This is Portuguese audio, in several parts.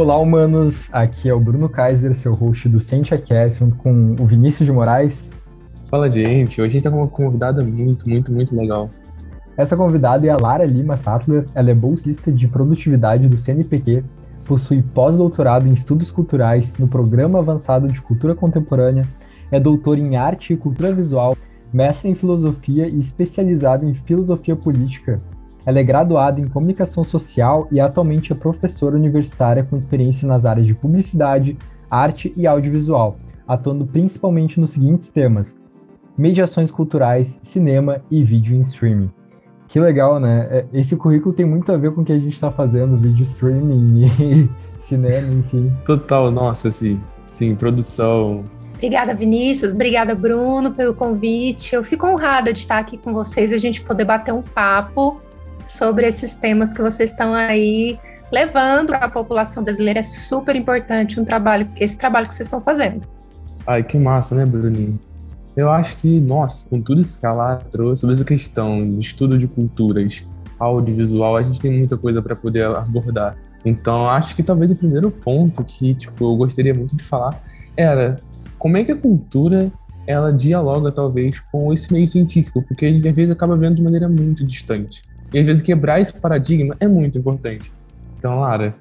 Olá, humanos! Aqui é o Bruno Kaiser, seu host do ScientiaCast, junto com o Vinícius de Moraes. Fala, gente! Hoje a gente tá com uma convidada muito, muito, muito legal. Essa convidada é a Lara Lima Sattler, ela é bolsista de produtividade do CNPq, possui pós-doutorado em estudos culturais no Programa Avançado de Cultura Contemporânea, é doutora em arte e cultura visual, mestre em filosofia e especializada em filosofia política ela é graduada em comunicação social e atualmente é professora universitária com experiência nas áreas de publicidade, arte e audiovisual, atuando principalmente nos seguintes temas: mediações culturais, cinema e vídeo em streaming. Que legal, né? É, esse currículo tem muito a ver com o que a gente está fazendo, vídeo streaming e cinema, enfim. Total, nossa, sim. Sim, produção, Obrigada, Vinícius. Obrigada, Bruno, pelo convite. Eu fico honrada de estar aqui com vocês e a gente poder bater um papo sobre esses temas que vocês estão aí levando para a população brasileira. É super importante um trabalho, esse trabalho que vocês estão fazendo. Ai, que massa, né, Bruninho? Eu acho que, nossa, com tudo isso que ela trouxe sobre essa questão de estudo de culturas, audiovisual, a gente tem muita coisa para poder abordar. Então, acho que talvez o primeiro ponto que, tipo, eu gostaria muito de falar era como é que a cultura ela dialoga talvez com esse meio científico, porque a gente às vezes acaba vendo de maneira muito distante. E às vezes quebrar esse paradigma é muito importante. Então, Lara,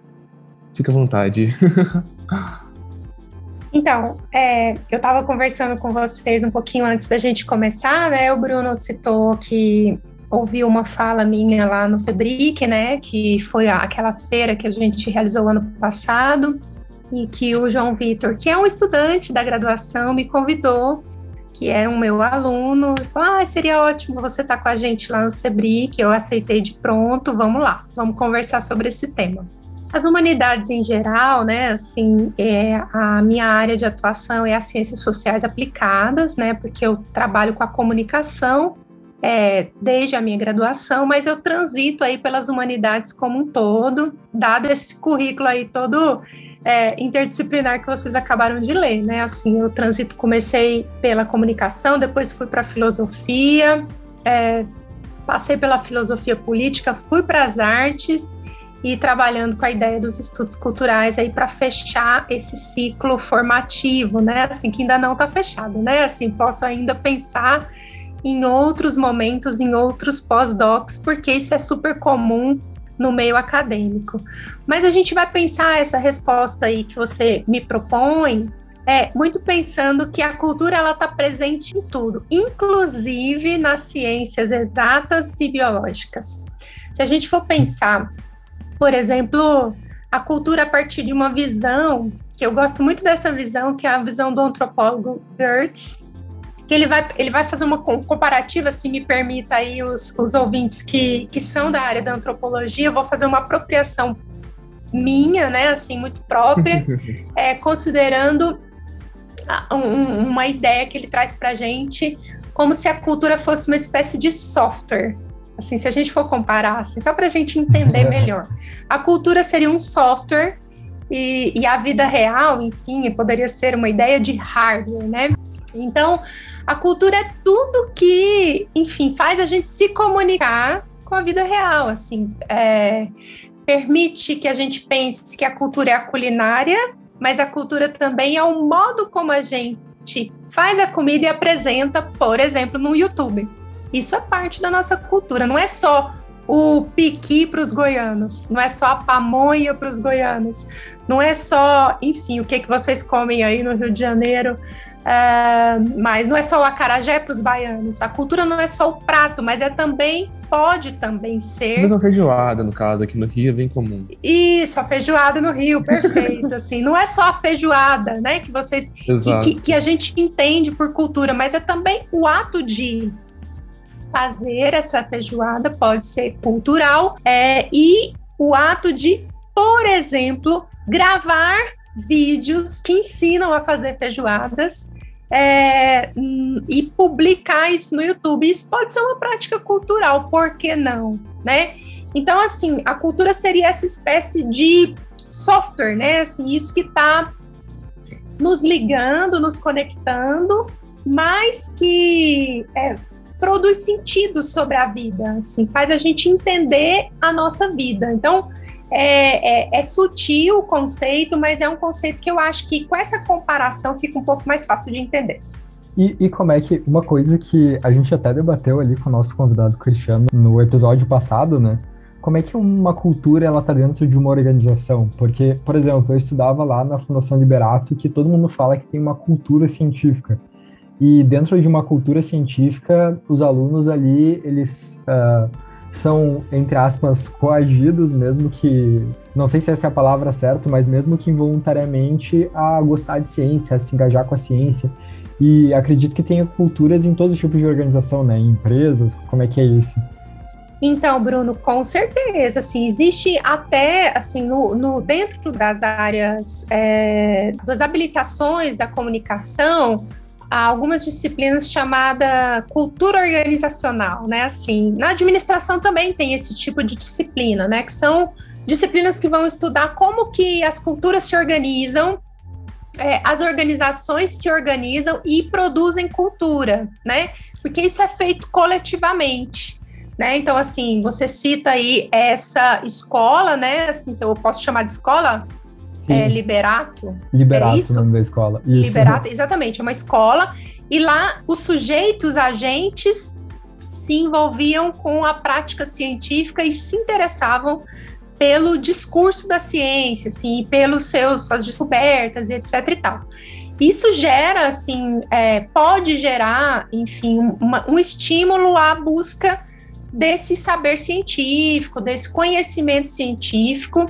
fica à vontade. Então, é, eu estava conversando com vocês um pouquinho antes da gente começar, né? O Bruno citou que ouviu uma fala minha lá no Sebric, né? Que foi aquela feira que a gente realizou ano passado e que o João Vitor, que é um estudante da graduação, me convidou que era um meu aluno, falou, ah, seria ótimo você estar tá com a gente lá no Sebri, que eu aceitei de pronto, vamos lá, vamos conversar sobre esse tema. As humanidades em geral, né, assim, é, a minha área de atuação é as ciências sociais aplicadas, né, porque eu trabalho com a comunicação é, desde a minha graduação, mas eu transito aí pelas humanidades como um todo, dado esse currículo aí todo é, interdisciplinar que vocês acabaram de ler, né? Assim, eu transito, comecei pela comunicação, depois fui para filosofia, é, passei pela filosofia política, fui para as artes e trabalhando com a ideia dos estudos culturais aí para fechar esse ciclo formativo, né? Assim, que ainda não está fechado, né? Assim, posso ainda pensar em outros momentos, em outros pós-docs, porque isso é super comum no meio acadêmico. Mas a gente vai pensar essa resposta aí que você me propõe, é muito pensando que a cultura ela está presente em tudo, inclusive nas ciências exatas e biológicas. Se a gente for pensar, por exemplo, a cultura a partir de uma visão, que eu gosto muito dessa visão, que é a visão do antropólogo Gertz, que ele vai, ele vai fazer uma comparativa, se me permita aí os, os ouvintes que, que são da área da antropologia, eu vou fazer uma apropriação minha, né, assim, muito própria, é, considerando um, uma ideia que ele traz para a gente como se a cultura fosse uma espécie de software. Assim, se a gente for comparar, assim, só para a gente entender melhor. A cultura seria um software e, e, a vida real, enfim, poderia ser uma ideia de hardware, né? Então, a cultura é tudo que, enfim, faz a gente se comunicar com a vida real, assim, é, permite que a gente pense que a cultura é a culinária, mas a cultura também é o modo como a gente faz a comida e apresenta, por exemplo, no YouTube. Isso é parte da nossa cultura, não é só o piqui para os goianos, não é só a pamonha para os goianos, não é só, enfim, o que, que vocês comem aí no Rio de Janeiro, Uh, mas não é só o acarajé para os baianos. A cultura não é só o prato, mas é também pode também ser. Mas a feijoada, no caso, aqui no Rio é bem comum. Isso, a feijoada no Rio, perfeito. assim, não é só a feijoada, né? Que vocês que, que, que, a gente entende por cultura, mas é também o ato de fazer essa feijoada pode ser cultural é, e o ato de, por exemplo, gravar vídeos que ensinam a fazer feijoadas é, e publicar isso no YouTube. Isso pode ser uma prática cultural, por que não, né? Então, assim, a cultura seria essa espécie de software, né? Assim, isso que está nos ligando, nos conectando, mas que é, produz sentido sobre a vida, assim, faz a gente entender a nossa vida. Então, é, é, é, sutil o conceito, mas é um conceito que eu acho que com essa comparação fica um pouco mais fácil de entender. E, e, como é que uma coisa que a gente até debateu ali com o nosso convidado Cristiano no episódio passado, né? Como é que uma cultura ela tá dentro de uma organização? Porque, por exemplo, eu estudava lá na Fundação Liberato que todo mundo fala que tem uma cultura científica. E dentro de uma cultura científica, os alunos ali, eles uh, são, entre aspas, coagidos, mesmo que, não sei se essa é a palavra certa, mas mesmo que involuntariamente, a gostar de ciência, a se engajar com a ciência. E acredito que tenha culturas em todos os tipos de organização, né? Em empresas, como é que é isso? Então, Bruno, com certeza, assim, existe até, assim, no, no dentro das áreas é, das habilitações da comunicação, há algumas disciplinas chamada cultura organizacional, né? Assim, na administração também tem esse tipo de disciplina, né? Que são disciplinas que vão estudar como que as culturas se organizam, é, as organizações se organizam e produzem cultura, né? Porque isso é feito coletivamente. Né? Então, assim, você cita aí essa escola, né? Assim, eu posso chamar de escola, é, Liberato. Liberato, é isso? o nome da escola. Isso. Liberato, exatamente, é uma escola. E lá os sujeitos, agentes, se envolviam com a prática científica e se interessavam pelo discurso da ciência, assim, pelos seus suas descobertas e etc e tal. Isso gera, assim, é, pode gerar, enfim, uma, um estímulo à busca desse saber científico, desse conhecimento científico,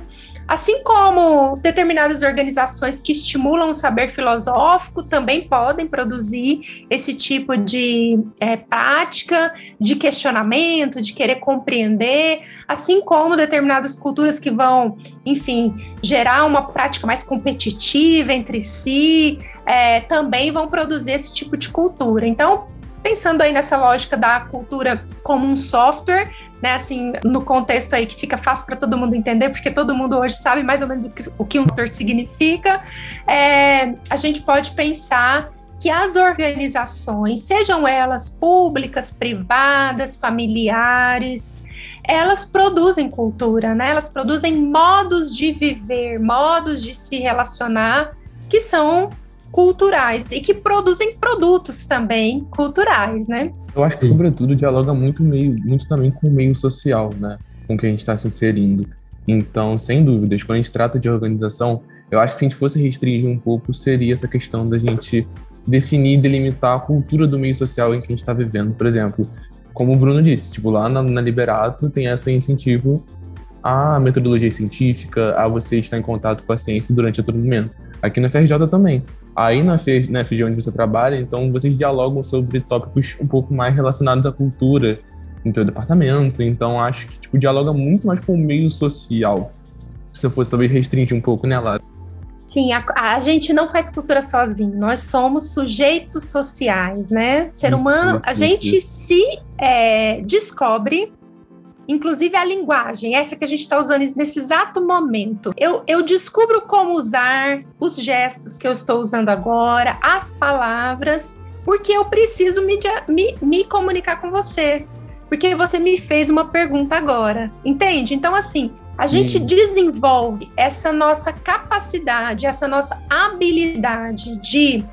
Assim como determinadas organizações que estimulam o saber filosófico também podem produzir esse tipo de é, prática, de questionamento, de querer compreender, assim como determinadas culturas que vão, enfim, gerar uma prática mais competitiva entre si, é, também vão produzir esse tipo de cultura. Então, pensando aí nessa lógica da cultura como um software, né, assim, no contexto aí que fica fácil para todo mundo entender, porque todo mundo hoje sabe mais ou menos o que, o que um software significa, é, a gente pode pensar que as organizações, sejam elas públicas, privadas, familiares, elas produzem cultura, né? Elas produzem modos de viver, modos de se relacionar que são culturais e que produzem produtos também culturais, né? Eu acho que, sobretudo, dialoga muito, meio, muito também com o meio social, né? Com que a gente está se inserindo. Então, sem dúvidas, quando a gente trata de organização, eu acho que se a gente fosse restringir um pouco, seria essa questão da gente definir e delimitar a cultura do meio social em que a gente está vivendo. Por exemplo, como o Bruno disse, tipo, lá na, na Liberato tem esse incentivo à metodologia científica, a você estar em contato com a ciência durante todo momento. Aqui na FRJ também. Aí na, FG, na FG onde você trabalha, então vocês dialogam sobre tópicos um pouco mais relacionados à cultura no teu departamento. Então acho que tipo dialoga muito mais com o meio social. Se eu fosse talvez restringir um pouco, né, Lara? Sim, a, a, gente não faz cultura sozinho, nós somos sujeitos sociais, né? Ser isso, humano, isso, a gente isso. se é, descobre inclusive a linguagem, essa que a gente está usando nesse exato momento. Eu, eu descubro como usar os gestos que eu estou usando agora, as palavras, porque eu preciso me, me, me comunicar com você. Porque você me fez uma pergunta agora, entende? Então, assim, a Sim. gente desenvolve essa nossa capacidade, essa nossa habilidade de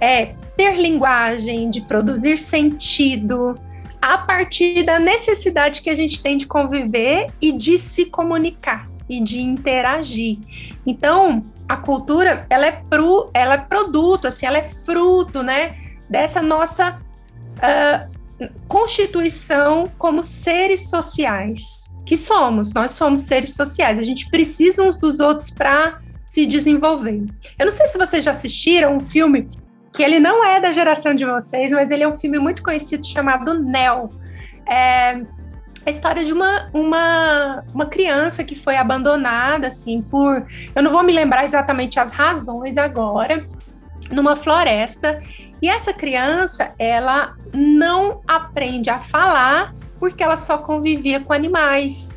é, ter linguagem, de produzir sentido, a partir da necessidade que a gente tem de conviver e de se comunicar e de interagir. Então, a cultura, ela é, pro, ela é produto, assim, ela é fruto, né, dessa nossa uh, constituição como seres sociais que somos. Nós somos seres sociais. A gente precisa uns dos outros para se desenvolver. Eu não sei se vocês já assistiram um filme que ele não é da geração de vocês, mas ele é um filme muito conhecido chamado Nell. É a história de uma, uma, uma criança que foi abandonada, assim, por. Eu não vou me lembrar exatamente as razões agora, numa floresta. E essa criança, ela não aprende a falar porque ela só convivia com animais.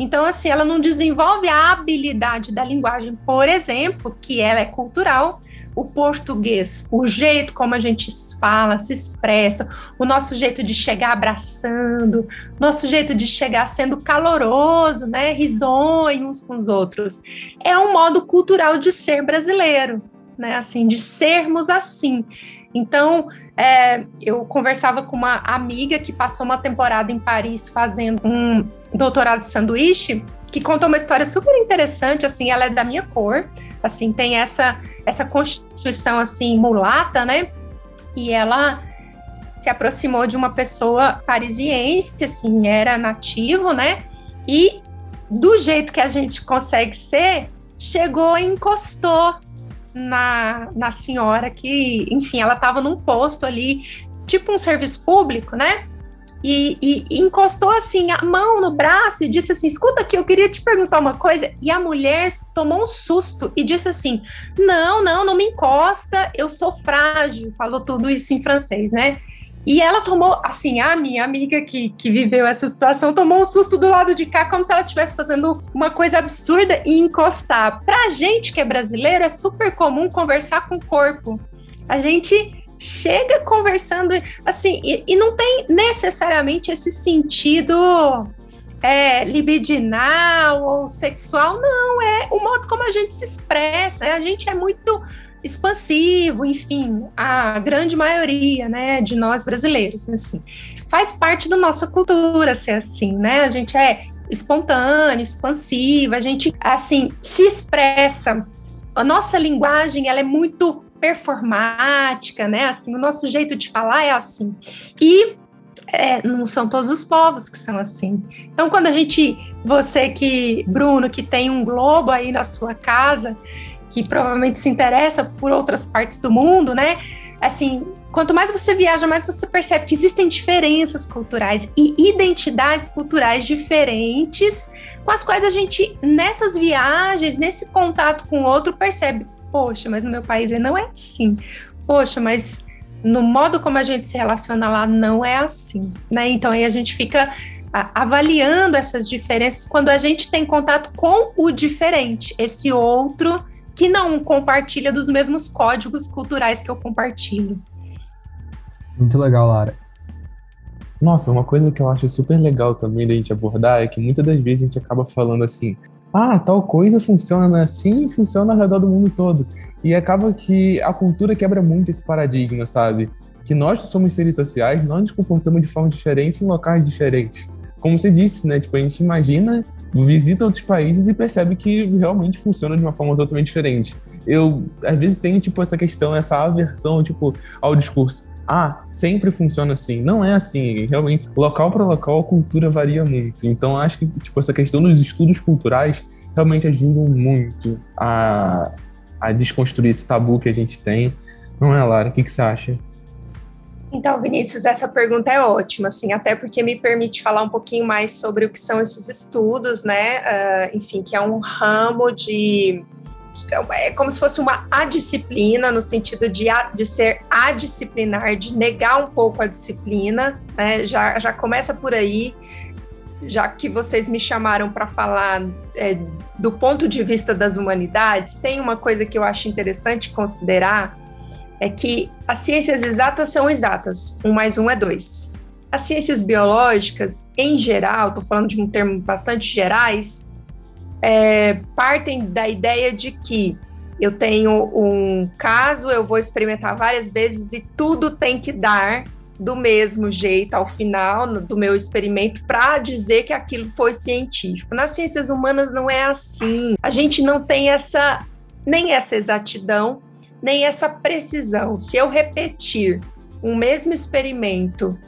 Então, assim, ela não desenvolve a habilidade da linguagem, por exemplo, que ela é cultural, o português, o jeito como a gente fala, se expressa, o nosso jeito de chegar abraçando, nosso jeito de chegar sendo caloroso, né, risonho uns com os outros. É um modo cultural de ser brasileiro, né, assim, de sermos assim. Então, é, eu conversava com uma amiga que passou uma temporada em Paris fazendo um doutorado de sanduíche, que contou uma história super interessante, assim, ela é da minha cor, assim, tem essa essa constituição assim mulata, né? E ela se aproximou de uma pessoa parisiense, assim, era nativo, né? E do jeito que a gente consegue ser, chegou e encostou na, na senhora que, enfim, ela estava num posto ali, tipo um serviço público, né? E, e, encostou assim a mão no braço e disse assim: Escuta aqui, eu queria te perguntar uma coisa. E a mulher tomou um susto e disse assim: Não, não, não me encosta, eu sou frágil. Falou tudo isso em francês, né? E ela tomou, assim, a minha amiga que, que viveu essa situação tomou um susto do lado de cá, como se ela estivesse fazendo uma coisa absurda e encostar. Pra gente que é brasileiro, é super comum conversar com o corpo. A gente chega conversando assim, e, e não tem necessariamente esse sentido é, libidinal ou sexual, não, é o modo como a gente se expressa, a gente é muito expansivo, enfim, a grande maioria, né, de nós brasileiros, assim, faz parte da nossa cultura ser assim, né, a gente é espontâneo, expansivo, a gente, assim, se expressa, a nossa linguagem, ela é muito performática, né? Assim, o nosso jeito de falar é assim. E é, não são todos os povos que são assim. Então, quando a gente, você que, Bruno, que tem um globo aí na sua casa, que provavelmente se interessa por outras partes do mundo, né? Assim, quanto mais você viaja, mais você percebe que existem diferenças culturais e identidades culturais diferentes, com as quais a gente, nessas viagens, nesse contato com o outro, percebe poxa, mas no meu país não é assim. Poxa, mas no modo como a gente se relaciona lá não é assim, né? Então aí a gente fica avaliando essas diferenças quando a gente tem contato com o diferente, esse outro que não compartilha dos mesmos códigos culturais que eu compartilho. Muito legal, Lara. Nossa, uma coisa que eu acho super legal também da gente abordar é que muitas das vezes a gente acaba falando assim, ah, tal coisa funciona assim funciona ao redor do mundo todo. E acaba que a cultura quebra muito esse paradigma, sabe? Que nós somos seres sociais, nós nos comportamos de forma diferente em locais diferentes. Como você disse, né? Tipo, a gente imagina, visita outros países e percebe que realmente funciona de uma forma totalmente diferente. Eu, às vezes, tenho, tipo, essa questão, essa aversão, tipo, ao discurso ah, sempre funciona assim. Não é assim. Realmente, local para local, a cultura varia muito. Então, acho que tipo, essa questão dos estudos culturais realmente ajudam muito a, a desconstruir esse tabu que a gente tem. Não é, Lara? O que, que você acha? Então, Vinícius, essa pergunta é ótima, assim, até porque me permite falar um pouquinho mais sobre o que são esses estudos, né? Uh, enfim, que é um ramo de é como se fosse uma adisciplina, no sentido de, de ser adisciplinar, de negar um pouco a disciplina, né? já, já começa por aí, já que vocês me chamaram para falar é, do ponto de vista das humanidades, tem uma coisa que eu acho interessante considerar, é que as ciências exatas são exatas, um mais um é dois. As ciências biológicas, em geral, estou falando de um termo bastante gerais, é, partem da ideia de que eu tenho um caso, eu vou experimentar várias vezes e tudo tem que dar do mesmo jeito ao final do meu experimento para dizer que aquilo foi científico. Nas ciências humanas não é assim. A gente não tem essa nem essa exatidão, nem essa precisão. Se eu repetir um mesmo experimento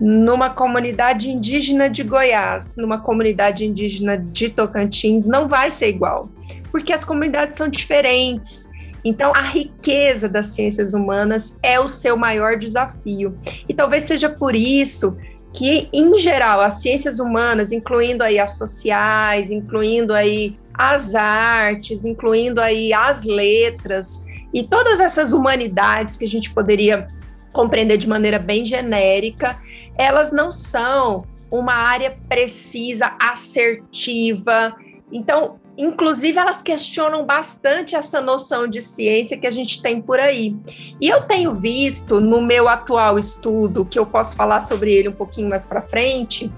numa comunidade indígena de Goiás, numa comunidade indígena de Tocantins, não vai ser igual, porque as comunidades são diferentes. Então, a riqueza das ciências humanas é o seu maior desafio. E talvez seja por isso que, em geral, as ciências humanas, incluindo aí as sociais, incluindo aí as artes, incluindo aí as letras e todas essas humanidades que a gente poderia compreender de maneira bem genérica, elas não são uma área precisa, assertiva. Então, inclusive elas questionam bastante essa noção de ciência que a gente tem por aí. E eu tenho visto no meu atual estudo, que eu posso falar sobre ele um pouquinho mais para frente,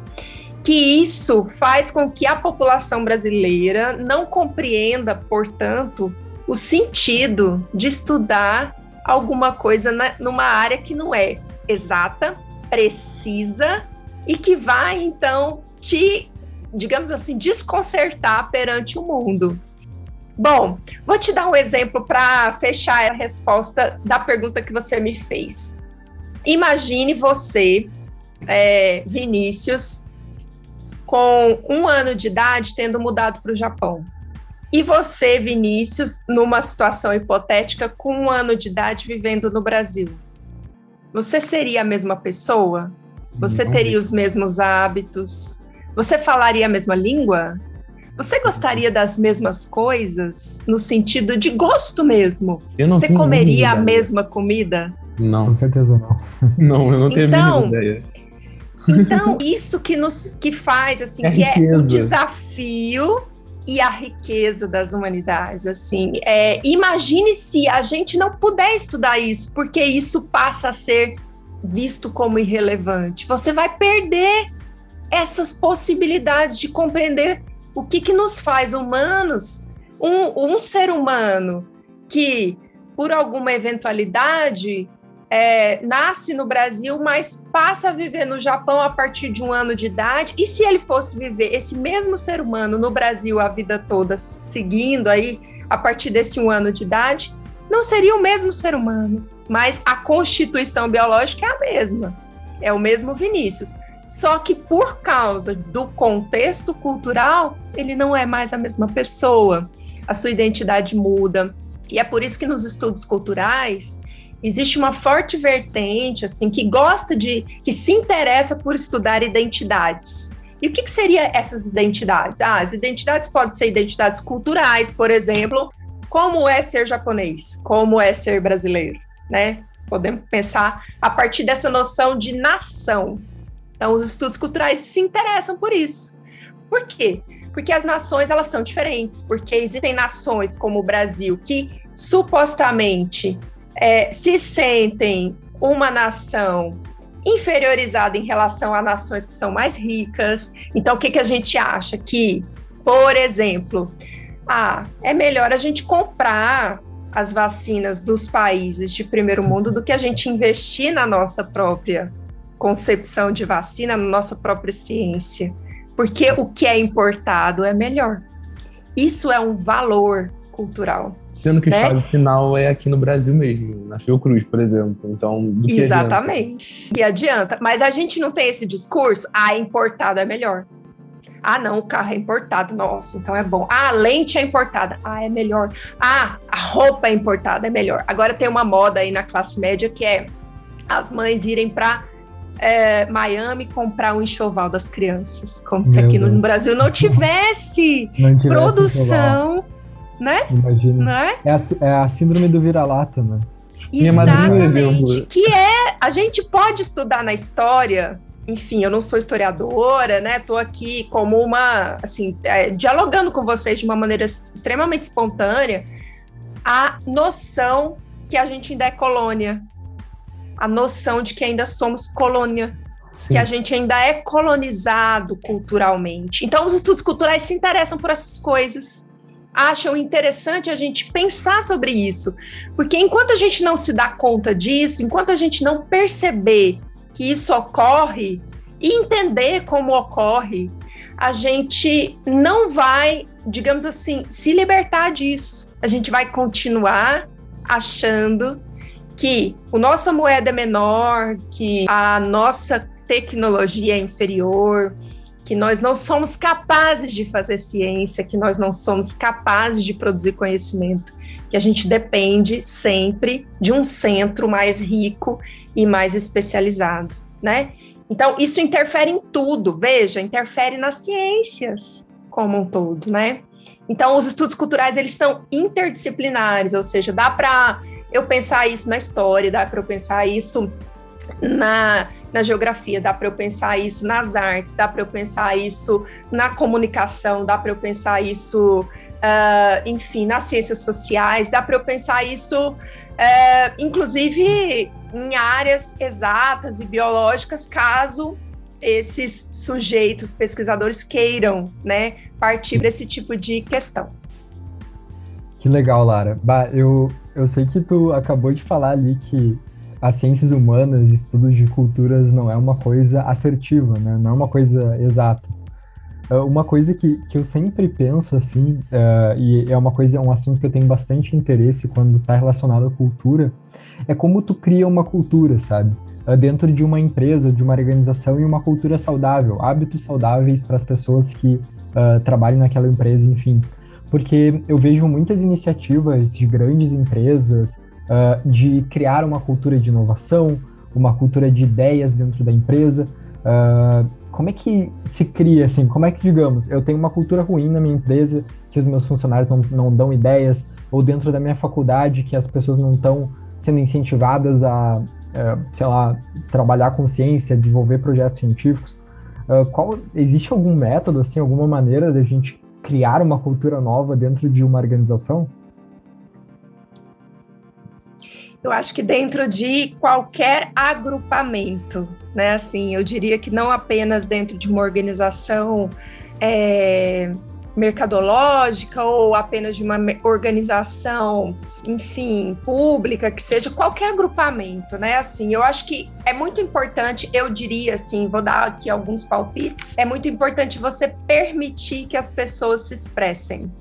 que isso faz com que a população brasileira não compreenda, portanto, o sentido de estudar alguma coisa na, numa área que não é exata, precisa e que vai então te, digamos assim, desconcertar perante o mundo. Bom, vou te dar um exemplo para fechar a resposta da pergunta que você me fez. Imagine você, é, Vinícius, com um ano de idade, tendo mudado para o Japão. E você, Vinícius, numa situação hipotética, com um ano de idade vivendo no Brasil. Você seria a mesma pessoa? Você teria os mesmos hábitos? Você falaria a mesma língua? Você gostaria das mesmas coisas no sentido de gosto mesmo? Você comeria a mesma comida? Não. Com certeza não. Não, eu não tenho então, a mínima ideia. Então, isso que nos que faz assim, é que é o desafio e a riqueza das humanidades, assim. É, imagine se a gente não puder estudar isso, porque isso passa a ser visto como irrelevante. Você vai perder essas possibilidades de compreender o que, que nos faz humanos. Um, um ser humano que, por alguma eventualidade, é, nasce no Brasil, mas passa a viver no Japão a partir de um ano de idade. E se ele fosse viver esse mesmo ser humano no Brasil a vida toda, seguindo aí a partir desse um ano de idade, não seria o mesmo ser humano mas a constituição biológica é a mesma. É o mesmo Vinícius. Só que por causa do contexto cultural, ele não é mais a mesma pessoa. A sua identidade muda. E é por isso que nos estudos culturais existe uma forte vertente assim que gosta de que se interessa por estudar identidades. E o que, que seria essas identidades? Ah, as identidades podem ser identidades culturais, por exemplo, como é ser japonês, como é ser brasileiro né? Podemos pensar a partir dessa noção de nação. Então, os estudos culturais se interessam por isso. Por quê? Porque as nações elas são diferentes, porque existem nações como o Brasil que supostamente é, se sentem uma nação inferiorizada em relação a nações que são mais ricas. Então, o que, que a gente acha? Que, por exemplo, ah, é melhor a gente comprar as vacinas dos países de primeiro mundo do que a gente investir na nossa própria concepção de vacina, na nossa própria ciência. Porque o que é importado é melhor. Isso é um valor cultural. Sendo que né? o estado final é aqui no Brasil mesmo, na Fiocruz, por exemplo. Então, do que Exatamente. Adianta? E adianta. Mas a gente não tem esse discurso, ah, importado é melhor. Ah, não, o carro é importado, nossa, então é bom. Ah, a lente é importada, ah, é melhor. Ah, a roupa é importada, é melhor. Agora tem uma moda aí na classe média que é as mães irem para é, Miami comprar um enxoval das crianças, como Meu se aqui Deus. no Brasil não tivesse, não tivesse produção, né? Imagina. Né? É, a, é a síndrome do vira-lata, né? Exatamente. Que é, a gente pode estudar na história enfim, eu não sou historiadora, né? Estou aqui como uma, assim, é, dialogando com vocês de uma maneira extremamente espontânea, a noção que a gente ainda é colônia, a noção de que ainda somos colônia, Sim. que a gente ainda é colonizado culturalmente. Então, os estudos culturais se interessam por essas coisas, acham interessante a gente pensar sobre isso, porque enquanto a gente não se dá conta disso, enquanto a gente não perceber que isso ocorre e entender como ocorre, a gente não vai, digamos assim, se libertar disso. A gente vai continuar achando que o nossa moeda é menor, que a nossa tecnologia é inferior, que nós não somos capazes de fazer ciência, que nós não somos capazes de produzir conhecimento, que a gente depende sempre de um centro mais rico e mais especializado, né? Então, isso interfere em tudo, veja, interfere nas ciências como um todo, né? Então, os estudos culturais, eles são interdisciplinares, ou seja, dá para eu pensar isso na história, dá para eu pensar isso na na geografia, dá para eu pensar isso nas artes, dá para eu pensar isso na comunicação, dá para eu pensar isso uh, enfim, nas ciências sociais, dá para eu pensar isso, uh, inclusive em áreas exatas e biológicas, caso esses sujeitos pesquisadores queiram, né, partir desse tipo de questão. Que legal, Lara. Bah, eu, eu sei que tu acabou de falar ali que as ciências humanas, estudos de culturas não é uma coisa assertiva, né? Não é uma coisa exata. É uma coisa que, que eu sempre penso assim, uh, e é uma coisa, é um assunto que eu tenho bastante interesse quando está relacionado à cultura, é como tu cria uma cultura, sabe? Uh, dentro de uma empresa, de uma organização e uma cultura saudável, hábitos saudáveis para as pessoas que uh, trabalham naquela empresa, enfim. Porque eu vejo muitas iniciativas de grandes empresas, uh, de criar uma cultura de inovação, uma cultura de ideias dentro da empresa. Uh, como é que se cria, assim, como é que, digamos, eu tenho uma cultura ruim na minha empresa, que os meus funcionários não, não dão ideias, ou dentro da minha faculdade, que as pessoas não estão sendo incentivadas a, uh, sei lá, trabalhar com ciência, desenvolver projetos científicos. Uh, qual, existe algum método, assim, alguma maneira da gente criar uma cultura nova dentro de uma organização? Eu acho que dentro de qualquer agrupamento, né? Assim, eu diria que não apenas dentro de uma organização é, mercadológica ou apenas de uma organização, enfim, pública, que seja qualquer agrupamento, né? Assim, eu acho que é muito importante, eu diria assim, vou dar aqui alguns palpites, é muito importante você permitir que as pessoas se expressem.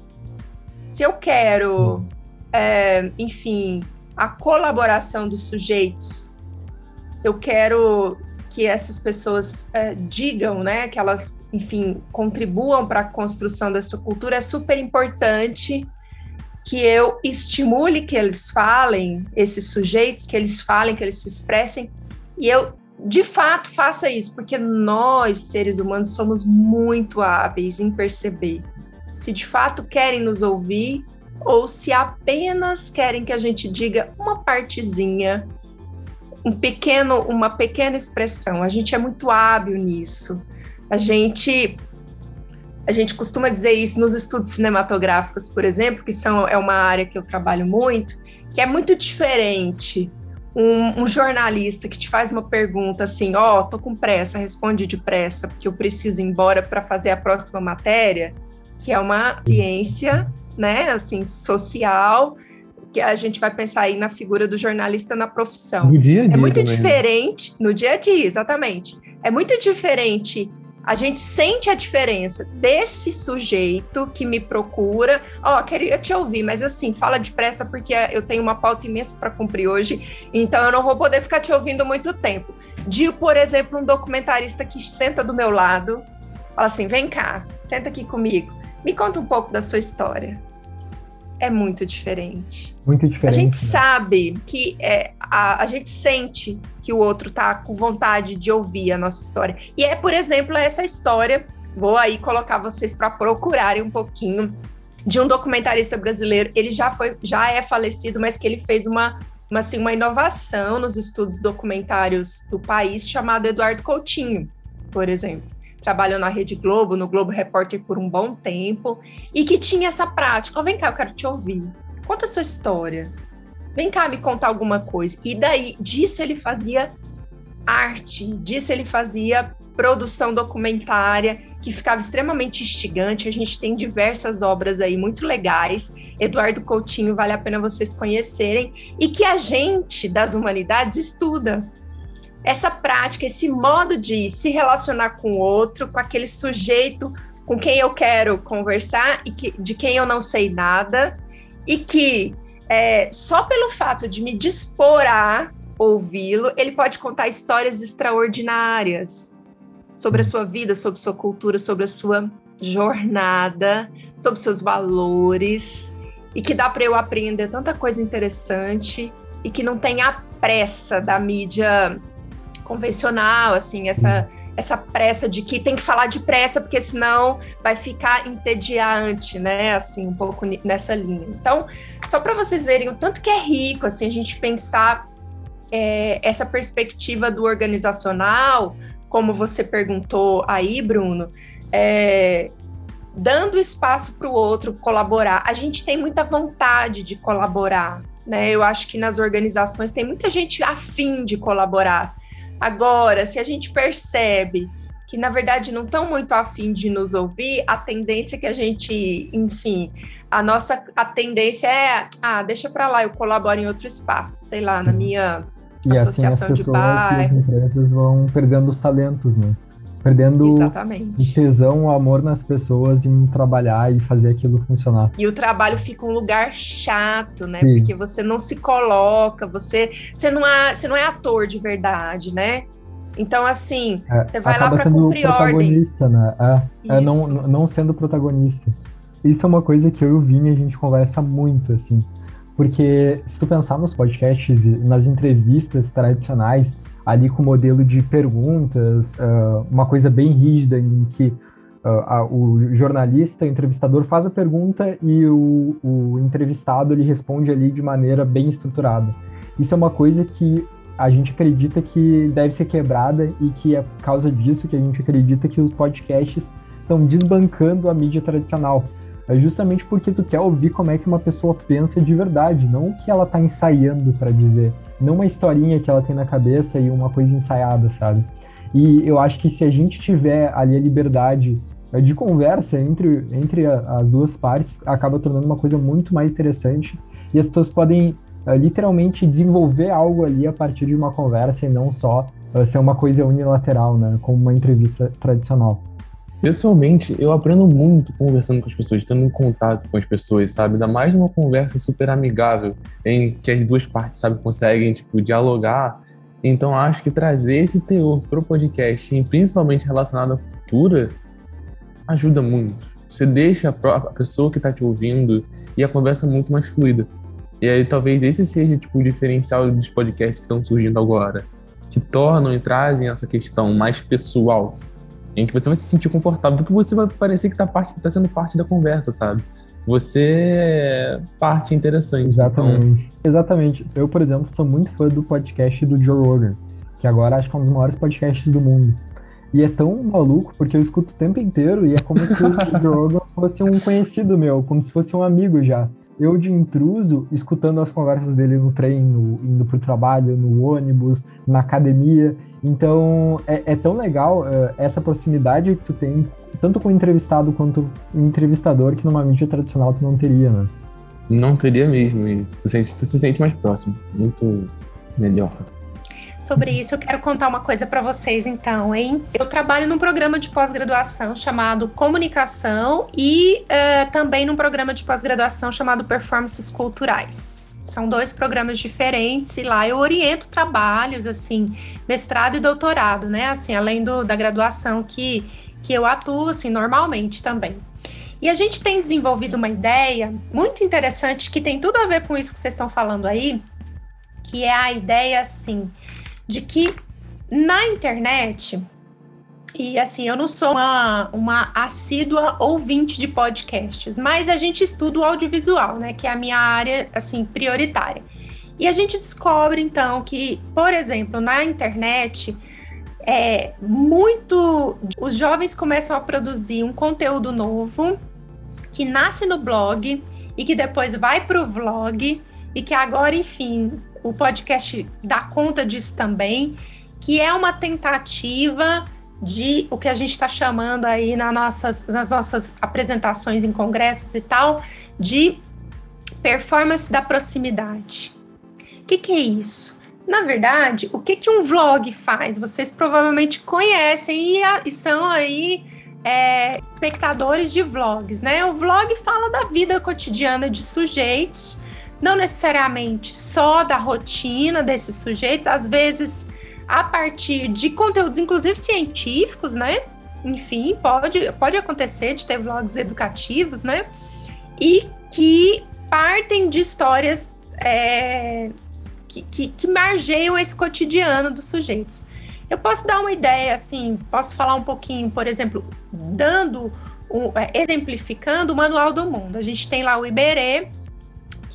Se eu quero, é, enfim, a colaboração dos sujeitos. Eu quero que essas pessoas é, digam, né, que elas, enfim, contribuam para a construção dessa cultura. É super importante que eu estimule que eles falem, esses sujeitos, que eles falem, que eles se expressem, e eu de fato faça isso, porque nós, seres humanos, somos muito hábeis em perceber se de fato querem nos ouvir ou se apenas querem que a gente diga uma partezinha, um pequeno, uma pequena expressão. A gente é muito hábil nisso. A gente a gente costuma dizer isso nos estudos cinematográficos, por exemplo, que são, é uma área que eu trabalho muito, que é muito diferente um, um, jornalista que te faz uma pergunta assim, ó, oh, tô com pressa, responde depressa, porque eu preciso ir embora para fazer a próxima matéria, que é uma ciência né, assim, social, que a gente vai pensar aí na figura do jornalista na profissão. No dia a dia. É muito também, né? diferente, no dia a dia, exatamente. É muito diferente. A gente sente a diferença desse sujeito que me procura. Ó, oh, queria te ouvir, mas assim, fala depressa porque eu tenho uma pauta imensa para cumprir hoje, então eu não vou poder ficar te ouvindo muito tempo. De, por exemplo, um documentarista que senta do meu lado, fala assim: vem cá, senta aqui comigo, me conta um pouco da sua história é muito diferente. Muito diferente. A gente né? sabe que é, a, a gente sente que o outro tá com vontade de ouvir a nossa história. E é, por exemplo, essa história. Vou aí colocar vocês para procurarem um pouquinho de um documentarista brasileiro. Ele já foi, já é falecido, mas que ele fez uma, uma, assim, uma inovação nos estudos documentários do país, chamado Eduardo Coutinho, por exemplo trabalhou na Rede Globo, no Globo Repórter por um bom tempo, e que tinha essa prática. Oh, vem cá, eu quero te ouvir. Conta a sua história. Vem cá me contar alguma coisa. E daí, disso ele fazia arte, disso ele fazia produção documentária, que ficava extremamente instigante. A gente tem diversas obras aí muito legais. Eduardo Coutinho, vale a pena vocês conhecerem. E que a gente das humanidades estuda essa prática, esse modo de se relacionar com o outro, com aquele sujeito com quem eu quero conversar e que, de quem eu não sei nada, e que é, só pelo fato de me dispor a ouvi-lo, ele pode contar histórias extraordinárias sobre a sua vida, sobre sua cultura, sobre a sua jornada, sobre seus valores, e que dá para eu aprender tanta coisa interessante e que não tem a pressa da mídia convencional, assim, essa, essa pressa de que tem que falar depressa, porque senão vai ficar entediante, né? Assim, um pouco nessa linha. Então, só para vocês verem o tanto que é rico, assim, a gente pensar é, essa perspectiva do organizacional, como você perguntou aí, Bruno, é, dando espaço para o outro colaborar. A gente tem muita vontade de colaborar, né? Eu acho que nas organizações tem muita gente afim de colaborar. Agora, se a gente percebe que na verdade não estão muito afim de nos ouvir, a tendência é que a gente, enfim, a nossa a tendência é, ah, deixa para lá, eu colaboro em outro espaço, sei lá, na minha e assim as pessoas e as empresas vão perdendo os talentos, né? Perdendo Exatamente. o tesão, o amor nas pessoas em trabalhar e fazer aquilo funcionar. E o trabalho fica um lugar chato, né? Sim. Porque você não se coloca, você, você, não é, você não é ator de verdade, né? Então, assim, é, você vai lá para cumprir protagonista, ordem. né? É, é, não, não sendo protagonista. Isso é uma coisa que eu e o Vini a gente conversa muito, assim. Porque se tu pensar nos podcasts, nas entrevistas tradicionais, ali com o modelo de perguntas, uh, uma coisa bem rígida em que uh, a, o jornalista, o entrevistador faz a pergunta e o, o entrevistado ele responde ali de maneira bem estruturada. Isso é uma coisa que a gente acredita que deve ser quebrada e que é por causa disso que a gente acredita que os podcasts estão desbancando a mídia tradicional é justamente porque tu quer ouvir como é que uma pessoa pensa de verdade, não o que ela tá ensaiando para dizer, não uma historinha que ela tem na cabeça e uma coisa ensaiada, sabe? E eu acho que se a gente tiver ali a liberdade é, de conversa entre, entre as duas partes, acaba tornando uma coisa muito mais interessante e as pessoas podem uh, literalmente desenvolver algo ali a partir de uma conversa e não só uh, ser uma coisa unilateral, né, como uma entrevista tradicional. Pessoalmente, eu aprendo muito conversando com as pessoas, tendo contato com as pessoas, sabe? Ainda mais numa conversa super amigável, em que as duas partes, sabe, conseguem, tipo, dialogar. Então, acho que trazer esse teor pro podcast, principalmente relacionado à cultura, ajuda muito. Você deixa a pessoa que está te ouvindo e a conversa muito mais fluida. E aí, talvez esse seja, tipo, o diferencial dos podcasts que estão surgindo agora, que tornam e trazem essa questão mais pessoal em que você vai se sentir confortável, porque você vai parecer que está tá sendo parte da conversa, sabe? Você é parte interessante. Exatamente. Então... Exatamente. Eu, por exemplo, sou muito fã do podcast do Joe Rogan, que agora acho que é um dos maiores podcasts do mundo. E é tão maluco, porque eu escuto o tempo inteiro e é como se o Joe Rogan fosse um conhecido meu, como se fosse um amigo já. Eu de intruso, escutando as conversas dele no treino, indo pro trabalho, no ônibus, na academia, então, é, é tão legal uh, essa proximidade que tu tem, tanto com o entrevistado quanto o entrevistador, que numa mídia tradicional tu não teria, né? Não teria mesmo, e tu, sente, tu se sente mais próximo, muito melhor. Sobre isso, eu quero contar uma coisa para vocês, então, hein? Eu trabalho num programa de pós-graduação chamado Comunicação e uh, também num programa de pós-graduação chamado Performances Culturais. São dois programas diferentes e lá eu oriento trabalhos, assim, mestrado e doutorado, né? Assim, além do, da graduação que, que eu atuo, assim, normalmente também. E a gente tem desenvolvido uma ideia muito interessante que tem tudo a ver com isso que vocês estão falando aí, que é a ideia, assim, de que na internet e assim, eu não sou uma, uma assídua ouvinte de podcasts, mas a gente estuda o audiovisual, né? Que é a minha área, assim, prioritária. E a gente descobre, então, que, por exemplo, na internet, é muito. Os jovens começam a produzir um conteúdo novo que nasce no blog e que depois vai para o vlog e que agora, enfim, o podcast dá conta disso também, que é uma tentativa de o que a gente está chamando aí na nossas, nas nossas apresentações em congressos e tal, de performance da proximidade. O que, que é isso? Na verdade, o que, que um vlog faz? Vocês provavelmente conhecem e, e são aí é, espectadores de vlogs, né? O vlog fala da vida cotidiana de sujeitos, não necessariamente só da rotina desses sujeitos, às vezes a partir de conteúdos, inclusive científicos, né? Enfim, pode, pode acontecer de ter vlogs educativos, né? E que partem de histórias é, que, que, que margeiam esse cotidiano dos sujeitos. Eu posso dar uma ideia, assim, posso falar um pouquinho, por exemplo, dando, um, é, exemplificando o Manual do Mundo. A gente tem lá o Iberê,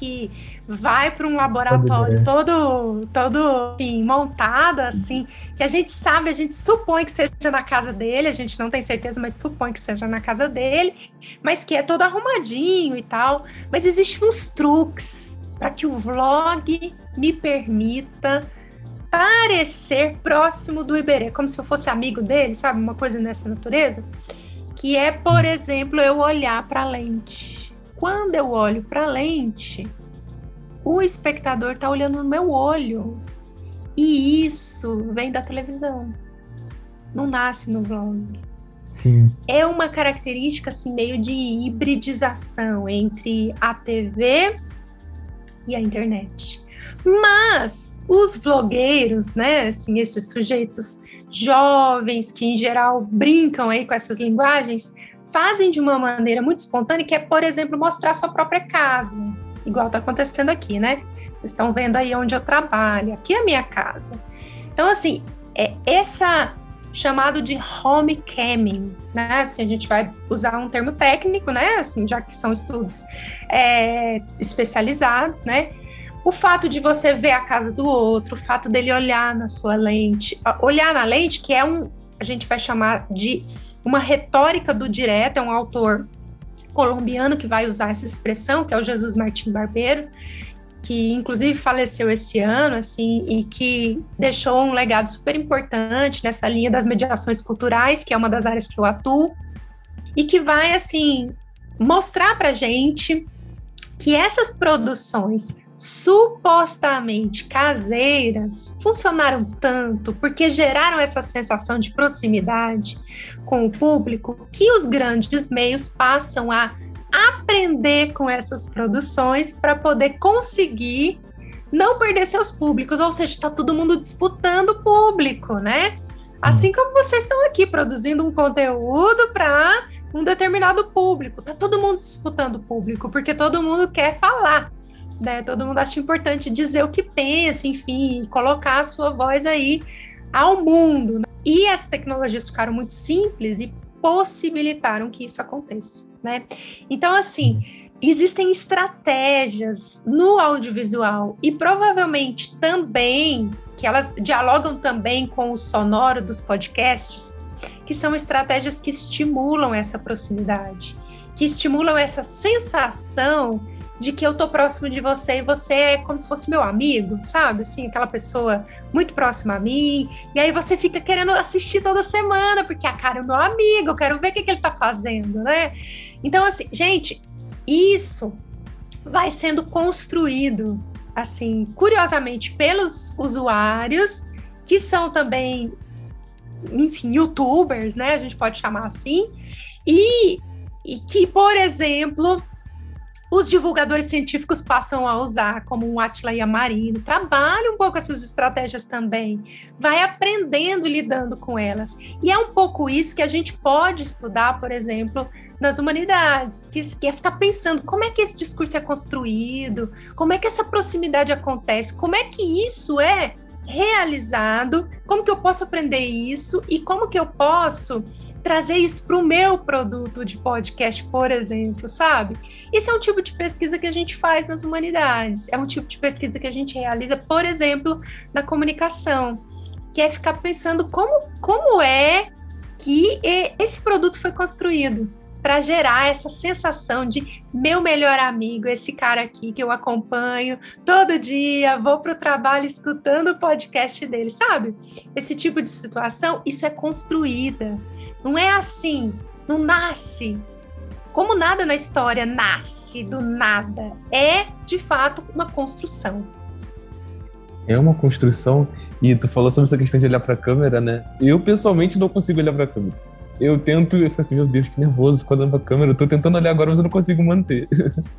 que vai para um laboratório todo, todo enfim, montado assim, que a gente sabe, a gente supõe que seja na casa dele, a gente não tem certeza, mas supõe que seja na casa dele, mas que é todo arrumadinho e tal. Mas existem uns truques para que o vlog me permita parecer próximo do Iberê, como se eu fosse amigo dele, sabe? Uma coisa nessa natureza. Que é, por exemplo, eu olhar para a lente. Quando eu olho para a lente, o espectador está olhando no meu olho. E isso vem da televisão. Não nasce no vlog. Sim. É uma característica assim meio de hibridização entre a TV e a internet. Mas os blogueiros, né, assim, esses sujeitos jovens que em geral brincam aí com essas linguagens, fazem de uma maneira muito espontânea, que é, por exemplo, mostrar sua própria casa, igual está acontecendo aqui, né? Vocês estão vendo aí onde eu trabalho, aqui é a minha casa. Então, assim, é essa chamado de home camming, né? Assim, a gente vai usar um termo técnico, né? Assim, já que são estudos é, especializados, né? O fato de você ver a casa do outro, o fato dele olhar na sua lente, olhar na lente, que é um, a gente vai chamar de uma retórica do direto, é um autor colombiano que vai usar essa expressão, que é o Jesus Martim Barbeiro, que inclusive faleceu esse ano, assim, e que deixou um legado super importante nessa linha das mediações culturais, que é uma das áreas que eu atuo, e que vai, assim, mostrar para gente que essas produções supostamente caseiras funcionaram tanto porque geraram essa sensação de proximidade com o público que os grandes meios passam a aprender com essas produções para poder conseguir não perder seus públicos, ou seja, está todo mundo disputando o público, né? Assim como vocês estão aqui produzindo um conteúdo para um determinado público, tá todo mundo disputando o público, porque todo mundo quer falar né? Todo mundo acha importante dizer o que pensa, enfim, colocar a sua voz aí ao mundo. Né? E as tecnologias ficaram muito simples e possibilitaram que isso aconteça, né? Então, assim, existem estratégias no audiovisual e provavelmente também que elas dialogam também com o sonoro dos podcasts, que são estratégias que estimulam essa proximidade, que estimulam essa sensação de que eu tô próximo de você e você é como se fosse meu amigo, sabe? Assim, aquela pessoa muito próxima a mim. E aí você fica querendo assistir toda semana, porque a cara é meu amigo, eu quero ver o que, que ele tá fazendo, né? Então, assim, gente, isso vai sendo construído, assim, curiosamente, pelos usuários, que são também, enfim, youtubers, né? A gente pode chamar assim. E, e que, por exemplo, os divulgadores científicos passam a usar, como o Atila Yamarino, trabalha um pouco essas estratégias também, vai aprendendo e lidando com elas. E é um pouco isso que a gente pode estudar, por exemplo, nas humanidades, que, que é ficar pensando como é que esse discurso é construído, como é que essa proximidade acontece, como é que isso é realizado, como que eu posso aprender isso e como que eu posso trazer isso para o meu produto de podcast, por exemplo, sabe? Esse é um tipo de pesquisa que a gente faz nas humanidades, é um tipo de pesquisa que a gente realiza, por exemplo, na comunicação, que é ficar pensando como, como é que esse produto foi construído para gerar essa sensação de meu melhor amigo, esse cara aqui que eu acompanho todo dia, vou para o trabalho escutando o podcast dele, sabe? Esse tipo de situação, isso é construída. Não é assim, não nasce. Como nada na história nasce do nada, é de fato uma construção. É uma construção, e tu falou sobre essa questão de olhar para a câmera, né? Eu pessoalmente não consigo olhar para a câmera. Eu tento, eu fico assim, meu Deus, que nervoso, fico olhando pra câmera, eu tô tentando olhar agora, mas eu não consigo manter.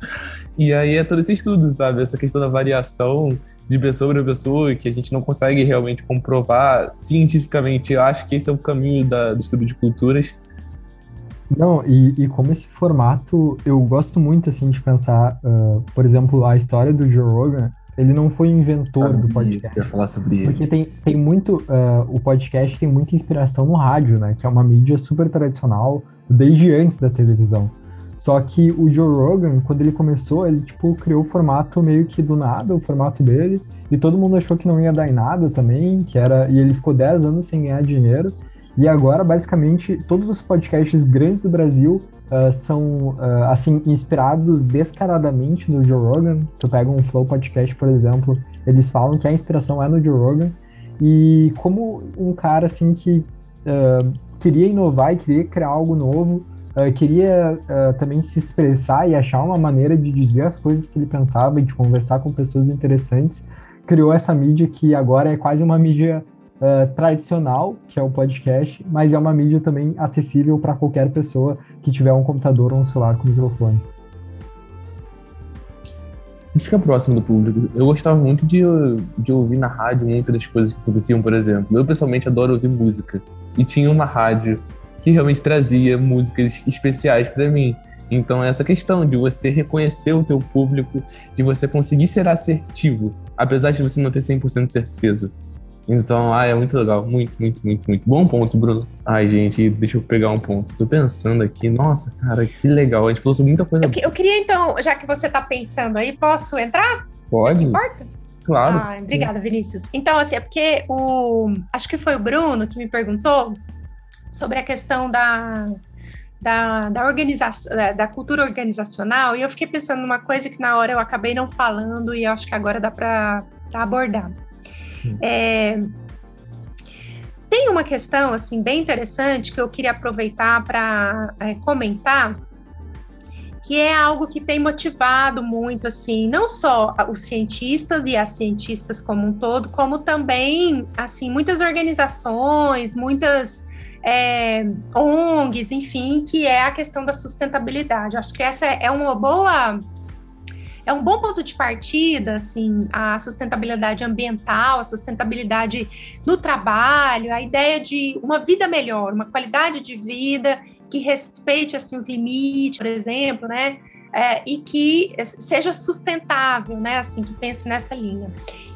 e aí é todo esse estudo, sabe? Essa questão da variação de pessoa para pessoa que a gente não consegue realmente comprovar cientificamente. Eu acho que esse é o caminho da, do estudo de culturas. Não, e, e como esse formato, eu gosto muito, assim, de pensar, uh, por exemplo, a história do Joe Rogan, ele não foi inventor do podcast. Eu ia falar sobre ele. Porque tem, tem muito, uh, o podcast tem muita inspiração no rádio, né, que é uma mídia super tradicional desde antes da televisão. Só que o Joe Rogan, quando ele começou, ele tipo criou o formato meio que do nada, o formato dele, e todo mundo achou que não ia dar em nada também, que era e ele ficou 10 anos sem ganhar dinheiro. E agora, basicamente, todos os podcasts grandes do Brasil uh, são, uh, assim, inspirados descaradamente no Joe Rogan. Tu pega um Flow Podcast, por exemplo, eles falam que a inspiração é no Joe Rogan. E como um cara, assim, que uh, queria inovar e queria criar algo novo, queria também se expressar e achar uma maneira de dizer as coisas que ele pensava e de conversar com pessoas interessantes, criou essa mídia que agora é quase uma mídia uh, tradicional, que é o podcast, mas é uma mídia também acessível para qualquer pessoa que tiver um computador ou um celular com microfone. A gente fica próximo do público. Eu gostava muito de, de ouvir na rádio muitas das coisas que aconteciam, por exemplo. Eu pessoalmente adoro ouvir música. E tinha uma rádio que realmente trazia músicas especiais para mim. Então, essa questão de você reconhecer o teu público, de você conseguir ser assertivo, apesar de você não ter 100% de certeza. Então, ah, é muito legal. Muito, muito, muito, muito. Bom ponto, Bruno. Ai, gente, deixa eu pegar um ponto. Tô pensando aqui, nossa, cara, que legal. A gente falou sobre muita coisa. Eu, eu queria, então, já que você tá pensando aí, posso entrar? Pode. Não importa? Claro. Ah, obrigada, Vinícius. Então, assim, é porque o. Acho que foi o Bruno que me perguntou sobre a questão da. Da, da organização, da cultura organizacional, e eu fiquei pensando numa coisa que na hora eu acabei não falando, e acho que agora dá para abordar. É, tem uma questão assim bem interessante que eu queria aproveitar para é, comentar, que é algo que tem motivado muito assim, não só os cientistas e as cientistas como um todo, como também assim muitas organizações, muitas é, ONGs, enfim, que é a questão da sustentabilidade. Acho que essa é uma boa é um bom ponto de partida, assim, a sustentabilidade ambiental, a sustentabilidade no trabalho, a ideia de uma vida melhor, uma qualidade de vida que respeite assim os limites, por exemplo, né? É, e que seja sustentável, né? Assim, que pense nessa linha.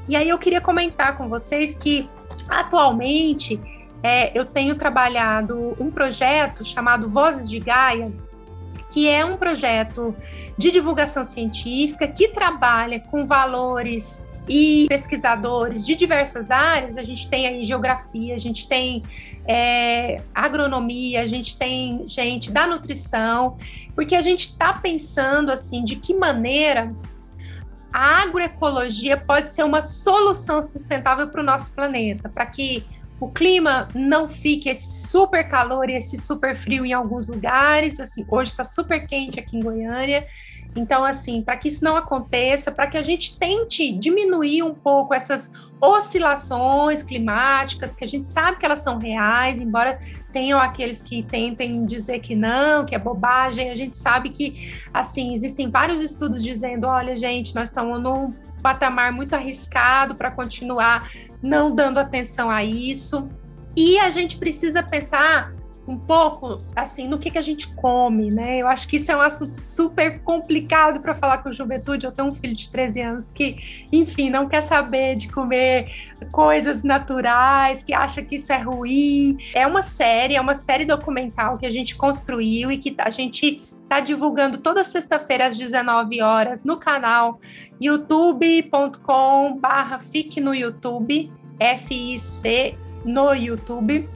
E aí eu queria comentar com vocês que atualmente é, eu tenho trabalhado um projeto chamado Vozes de Gaia, que é um projeto de divulgação científica que trabalha com valores e pesquisadores de diversas áreas. A gente tem aí geografia, a gente tem é, agronomia, a gente tem gente da nutrição, porque a gente está pensando assim de que maneira a agroecologia pode ser uma solução sustentável para o nosso planeta, para que o clima não fique esse super calor e esse super frio em alguns lugares. Assim, hoje está super quente aqui em Goiânia. Então, assim, para que isso não aconteça, para que a gente tente diminuir um pouco essas oscilações climáticas, que a gente sabe que elas são reais, embora tenham aqueles que tentem dizer que não, que é bobagem, a gente sabe que, assim, existem vários estudos dizendo: olha, gente, nós estamos num patamar muito arriscado para continuar não dando atenção a isso. E a gente precisa pensar um pouco assim no que, que a gente come, né? Eu acho que isso é um assunto super complicado para falar com juventude. Eu tenho um filho de 13 anos que, enfim, não quer saber de comer coisas naturais, que acha que isso é ruim. É uma série, é uma série documental que a gente construiu e que a gente está divulgando toda sexta-feira às 19 horas no canal youtube.com/barra fique no YouTube, F-I-C no YouTube,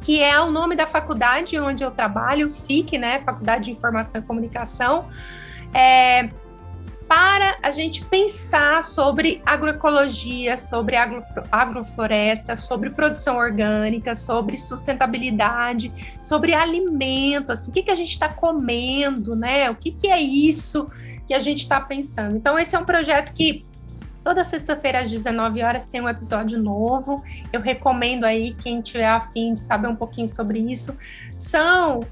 que é o nome da faculdade onde eu trabalho, FIC, né? Faculdade de Informação e Comunicação. É, para a gente pensar sobre agroecologia, sobre agro, agrofloresta, sobre produção orgânica, sobre sustentabilidade, sobre alimento, assim, o que, que a gente está comendo, né? O que, que é isso que a gente está pensando? Então, esse é um projeto que toda sexta-feira às 19 horas tem um episódio novo. Eu recomendo aí quem tiver afim de saber um pouquinho sobre isso. São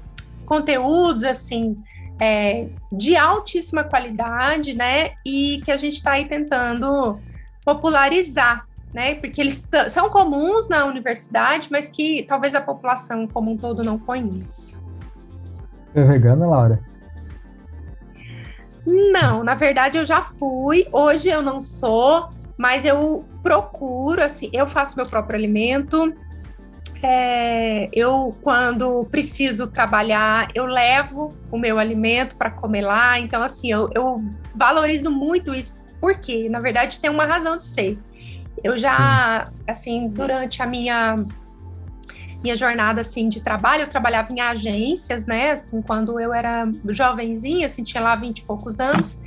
conteúdos assim é, de altíssima qualidade, né? E que a gente está aí tentando popularizar, né? Porque eles são comuns na universidade, mas que talvez a população como um todo não conheça. É vegana, Laura? Não, na verdade eu já fui. Hoje eu não sou, mas eu procuro, assim, eu faço meu próprio alimento. É, eu, quando preciso trabalhar, eu levo o meu alimento para comer lá. Então, assim, eu, eu, valorizo muito isso, porque, na verdade, tem uma razão de ser. Eu já, Sim. assim, durante a minha minha jornada assim de trabalho, eu trabalhava em agências, né? Assim, quando eu era jovenzinha, assim, tinha lá vinte e poucos anos.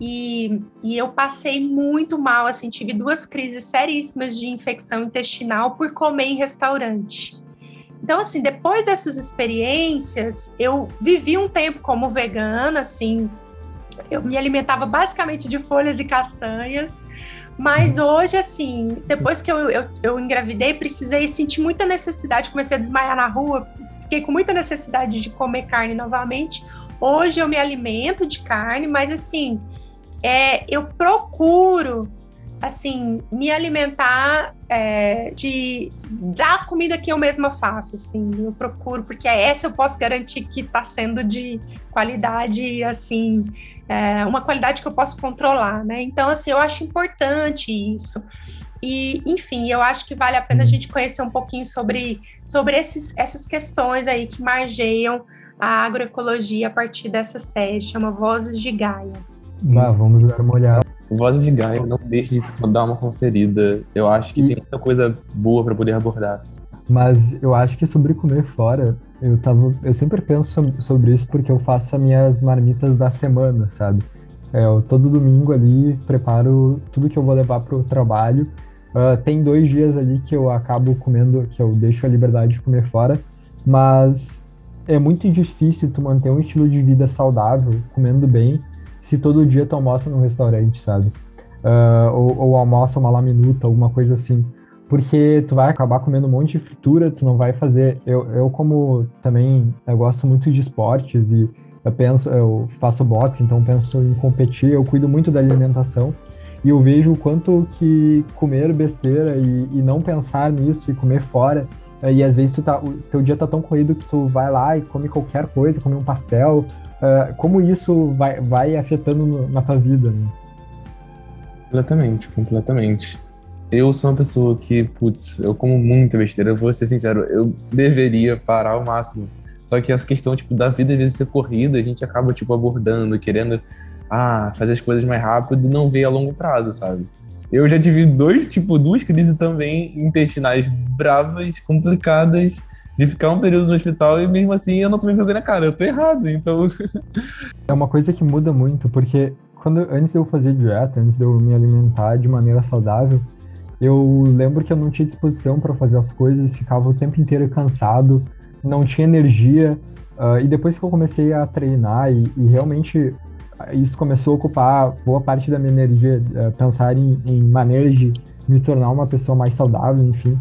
E, e eu passei muito mal, assim, tive duas crises seríssimas de infecção intestinal por comer em restaurante. Então, assim, depois dessas experiências, eu vivi um tempo como vegana, assim, eu me alimentava basicamente de folhas e castanhas, mas hoje, assim, depois que eu, eu, eu engravidei, precisei sentir muita necessidade, comecei a desmaiar na rua, fiquei com muita necessidade de comer carne novamente. Hoje eu me alimento de carne, mas assim, é, eu procuro assim me alimentar é, de da comida que eu mesma faço assim. Eu procuro porque essa eu posso garantir que está sendo de qualidade assim é, uma qualidade que eu posso controlar né? Então assim eu acho importante isso. E enfim eu acho que vale a pena a gente conhecer um pouquinho sobre sobre esses, essas questões aí que margeiam a agroecologia a partir dessa série chama Vozes de Gaia Bah, vamos dar uma olhada. Vozes de Gaia, não deixe de dar uma conferida. Eu acho que e... tem muita coisa boa para poder abordar. Mas eu acho que sobre comer fora, eu tava, eu sempre penso sobre isso porque eu faço as minhas marmitas da semana, sabe? É, eu, todo domingo ali preparo tudo que eu vou levar pro trabalho. Uh, tem dois dias ali que eu acabo comendo, que eu deixo a liberdade de comer fora, mas é muito difícil tu manter um estilo de vida saudável, comendo bem, se todo dia tu almoça num restaurante, sabe? Uh, ou, ou almoça uma laminuta, alguma coisa assim. Porque tu vai acabar comendo um monte de fritura, tu não vai fazer. Eu, eu como também eu gosto muito de esportes e eu penso, eu faço boxe, então penso em competir, eu cuido muito da alimentação. E eu vejo o quanto que comer besteira e, e não pensar nisso e comer fora e às vezes tu tá, o teu dia tá tão corrido que tu vai lá e come qualquer coisa, come um pastel, uh, como isso vai, vai afetando no, na tua vida, né? Completamente, completamente. Eu sou uma pessoa que, putz, eu como muita besteira, vou ser sincero, eu deveria parar ao máximo. Só que essa questão, tipo, da vida às vezes ser corrida, a gente acaba, tipo, abordando, querendo, ah, fazer as coisas mais rápido e não ver a longo prazo, sabe? Eu já tive dois, tipo, duas crises também intestinais bravas, complicadas, de ficar um período no hospital e mesmo assim eu não tomei vergonha na cara, eu tô errado, então. é uma coisa que muda muito, porque quando antes de eu fazer dieta, antes de eu me alimentar de maneira saudável, eu lembro que eu não tinha disposição para fazer as coisas, ficava o tempo inteiro cansado, não tinha energia. Uh, e depois que eu comecei a treinar e, e, realmente isso começou a ocupar boa parte da minha energia, uh, pensar em, em maneiras de me tornar uma pessoa mais saudável, enfim.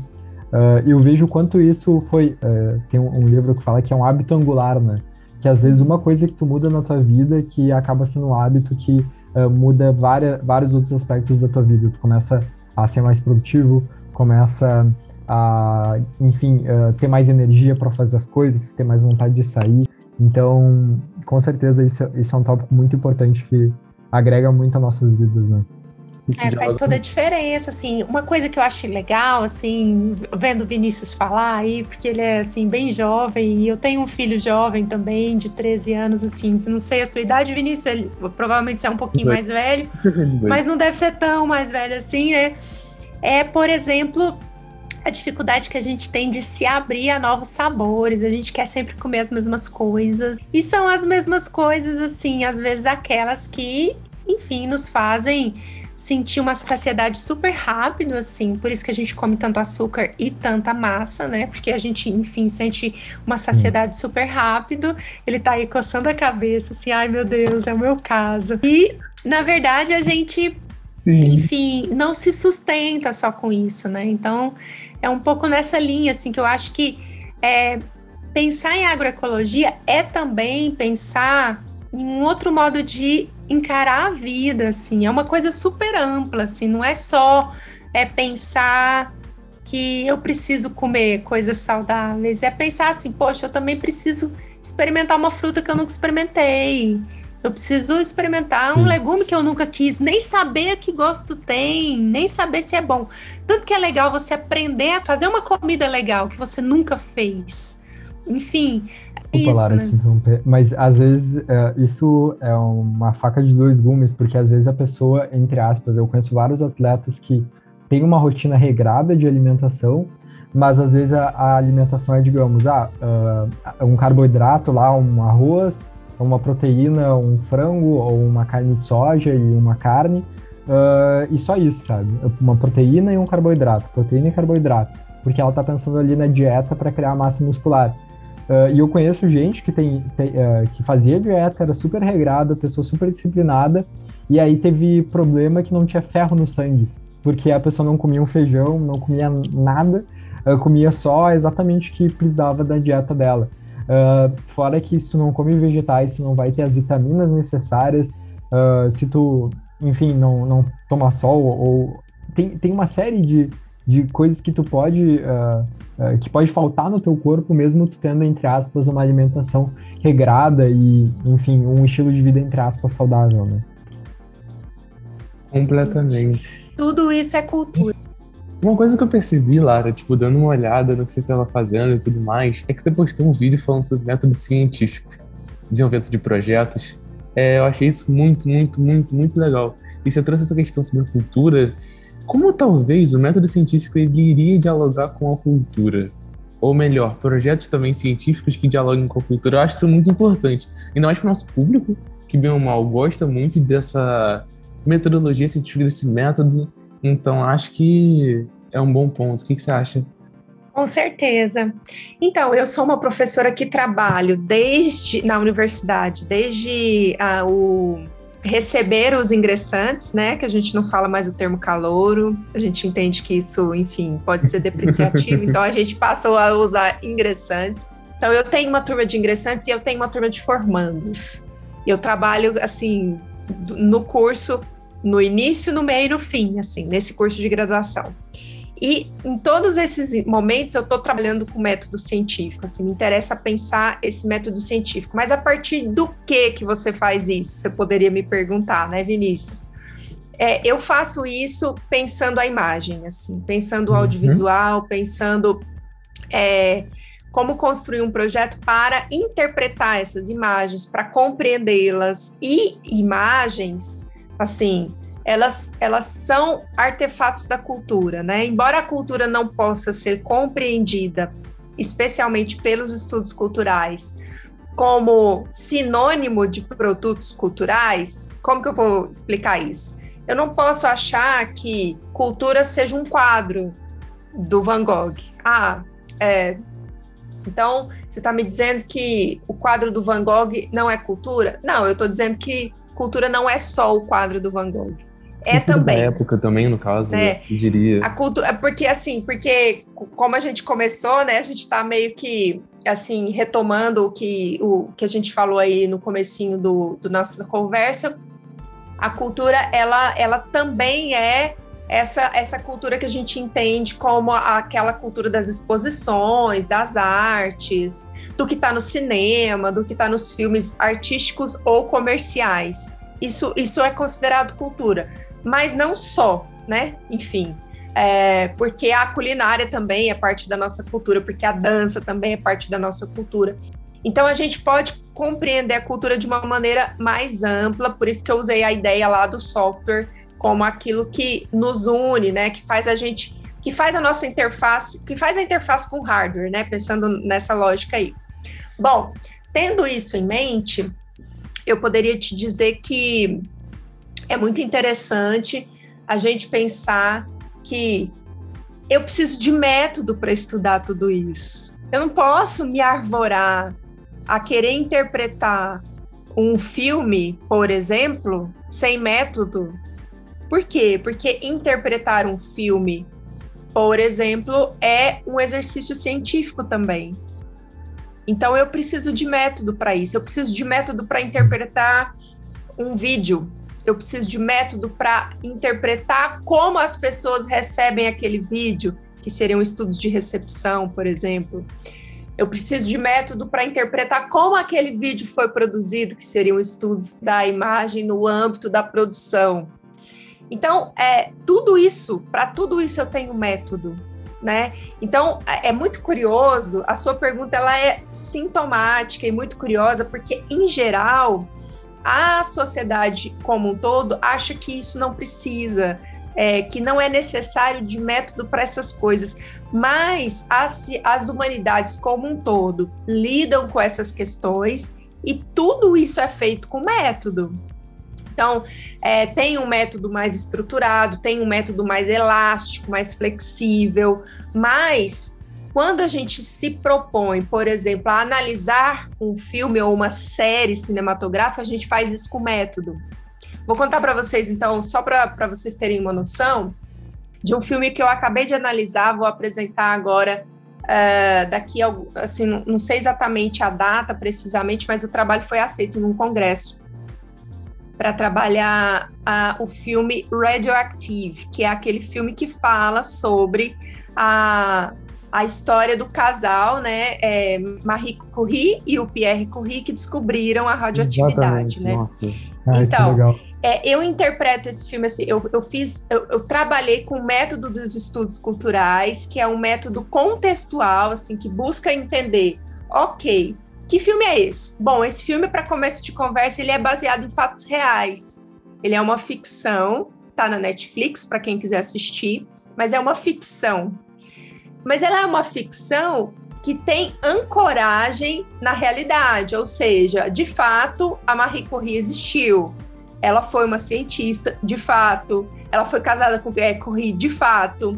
Uh, eu vejo quanto isso foi. Uh, tem um, um, livro que fala que é um hábito angular, né? Que às vezes uma coisa que tu muda na tua vida que acaba sendo um hábito que uh, muda várias, vários outros aspectos da tua vida. Tu começa a ser mais produtivo, começa a, enfim, ter mais energia para fazer as coisas, ter mais vontade de sair. Então, com certeza, isso, isso é um tópico muito importante que agrega muito às nossas vidas, né? É, faz toda a diferença, assim. Uma coisa que eu acho legal, assim, vendo o Vinícius falar aí, porque ele é, assim, bem jovem, e eu tenho um filho jovem também, de 13 anos, assim, não sei a sua idade, Vinícius, ele provavelmente é um pouquinho mais velho, mas não deve ser tão mais velho assim, né? É, por exemplo, a dificuldade que a gente tem de se abrir a novos sabores. A gente quer sempre comer as mesmas coisas. E são as mesmas coisas, assim, às vezes aquelas que, enfim, nos fazem sentir uma saciedade super rápido, assim, por isso que a gente come tanto açúcar e tanta massa, né? Porque a gente, enfim, sente uma saciedade Sim. super rápido. Ele tá aí coçando a cabeça, assim, ai meu Deus, é o meu caso. E, na verdade, a gente, Sim. enfim, não se sustenta só com isso, né? Então, é um pouco nessa linha, assim, que eu acho que é, pensar em agroecologia é também pensar um outro modo de encarar a vida, assim, é uma coisa super ampla, assim, não é só é pensar que eu preciso comer coisas saudáveis, é pensar assim, poxa, eu também preciso experimentar uma fruta que eu nunca experimentei. Eu preciso experimentar Sim. um legume que eu nunca quis, nem saber que gosto tem, nem saber se é bom. Tanto que é legal você aprender a fazer uma comida legal que você nunca fez. Enfim, é isso, Lara, né? Mas às vezes é, isso é uma faca de dois gumes, porque às vezes a pessoa, entre aspas, eu conheço vários atletas que têm uma rotina regrada de alimentação, mas às vezes a, a alimentação é, digamos, ah, uh, um carboidrato lá, um arroz, uma proteína, um frango ou uma carne de soja e uma carne, uh, e só isso, sabe? Uma proteína e um carboidrato, proteína e carboidrato, porque ela tá pensando ali na dieta para criar massa muscular. Uh, e eu conheço gente que tem, tem uh, que fazia dieta, era super regrada, pessoa super disciplinada, e aí teve problema que não tinha ferro no sangue, porque a pessoa não comia um feijão, não comia nada, uh, comia só exatamente o que precisava da dieta dela. Fora que se tu não come vegetais, tu não vai ter as vitaminas necessárias. Se tu, enfim, não, não toma sol ou... Tem, tem uma série de, de coisas que tu pode... Uh, que pode faltar no teu corpo, mesmo tu tendo, entre aspas, uma alimentação regrada e, enfim, um estilo de vida, entre aspas, saudável, né? Completamente. Tudo isso é cultura. Uma coisa que eu percebi, Lara, tipo, dando uma olhada no que você estava fazendo e tudo mais, é que você postou um vídeo falando sobre método científico, desenvolvimento de projetos. É, eu achei isso muito, muito, muito, muito legal. E você trouxe essa questão sobre cultura. Como talvez o método científico ele iria dialogar com a cultura? Ou melhor, projetos também científicos que dialoguem com a cultura. Eu acho isso muito importante. Ainda mais para o nosso público, que bem ou mal gosta muito dessa metodologia científica, desse método então, acho que é um bom ponto. O que, que você acha? Com certeza. Então, eu sou uma professora que trabalho desde na universidade, desde ah, o receber os ingressantes, né? Que a gente não fala mais o termo calouro, a gente entende que isso, enfim, pode ser depreciativo, então a gente passou a usar ingressantes. Então, eu tenho uma turma de ingressantes e eu tenho uma turma de formandos. Eu trabalho, assim, no curso no início, no meio e no fim, assim, nesse curso de graduação. E em todos esses momentos eu estou trabalhando com método científico, assim, me interessa pensar esse método científico. Mas a partir do que que você faz isso? Você poderia me perguntar, né, Vinícius? É, eu faço isso pensando a imagem, assim, pensando o uhum. audiovisual, uhum. pensando é, como construir um projeto para interpretar essas imagens, para compreendê-las e imagens assim, elas, elas são artefatos da cultura, né? Embora a cultura não possa ser compreendida, especialmente pelos estudos culturais, como sinônimo de produtos culturais, como que eu vou explicar isso? Eu não posso achar que cultura seja um quadro do Van Gogh. Ah, é. Então, você está me dizendo que o quadro do Van Gogh não é cultura? Não, eu estou dizendo que cultura não é só o quadro do Van Gogh. É também. Da época também, no caso, é. eu diria. A cultura, porque assim, porque como a gente começou, né, a gente está meio que assim retomando o que o que a gente falou aí no comecinho do, do nossa conversa. A cultura, ela, ela também é essa, essa cultura que a gente entende como aquela cultura das exposições, das artes, do que está no cinema, do que está nos filmes artísticos ou comerciais. Isso, isso é considerado cultura, mas não só, né? Enfim, é, porque a culinária também é parte da nossa cultura, porque a dança também é parte da nossa cultura. Então a gente pode compreender a cultura de uma maneira mais ampla, por isso que eu usei a ideia lá do software como aquilo que nos une, né? Que faz a gente, que faz a nossa interface, que faz a interface com hardware, né? Pensando nessa lógica aí. Bom, tendo isso em mente, eu poderia te dizer que é muito interessante a gente pensar que eu preciso de método para estudar tudo isso. Eu não posso me arvorar a querer interpretar um filme, por exemplo, sem método. Por quê? Porque interpretar um filme, por exemplo, é um exercício científico também. Então eu preciso de método para isso. Eu preciso de método para interpretar um vídeo. Eu preciso de método para interpretar como as pessoas recebem aquele vídeo, que seriam estudos de recepção, por exemplo. eu preciso de método para interpretar como aquele vídeo foi produzido, que seriam estudos da imagem no âmbito da produção. Então, é, tudo isso, para tudo isso eu tenho método, né? Então, é, é muito curioso, a sua pergunta ela é sintomática e muito curiosa, porque em geral, a sociedade como um todo acha que isso não precisa, é, que não é necessário de método para essas coisas, mas as, as humanidades como um todo lidam com essas questões e tudo isso é feito com método. Então, é, tem um método mais estruturado, tem um método mais elástico, mais flexível, mas quando a gente se propõe, por exemplo, a analisar um filme ou uma série cinematográfica, a gente faz isso com método. Vou contar para vocês, então, só para vocês terem uma noção, de um filme que eu acabei de analisar, vou apresentar agora uh, daqui, assim, não, não sei exatamente a data precisamente, mas o trabalho foi aceito num congresso para trabalhar uh, o filme Radioactive, que é aquele filme que fala sobre a, a história do casal, né, é, Marie Curie e o Pierre Curie, que descobriram a radioatividade, Exatamente. né? Nossa. Ai, então, é, eu interpreto esse filme assim, eu, eu fiz, eu, eu, trabalhei com o método dos estudos culturais, que é um método contextual, assim, que busca entender, ok, que filme é esse? Bom, esse filme, para começo de conversa, ele é baseado em fatos reais. Ele é uma ficção, tá na Netflix, para quem quiser assistir, mas é uma ficção. Mas ela é uma ficção que tem ancoragem na realidade, ou seja, de fato, a Marie Curie existiu ela foi uma cientista, de fato. Ela foi casada com é, Curie, de fato.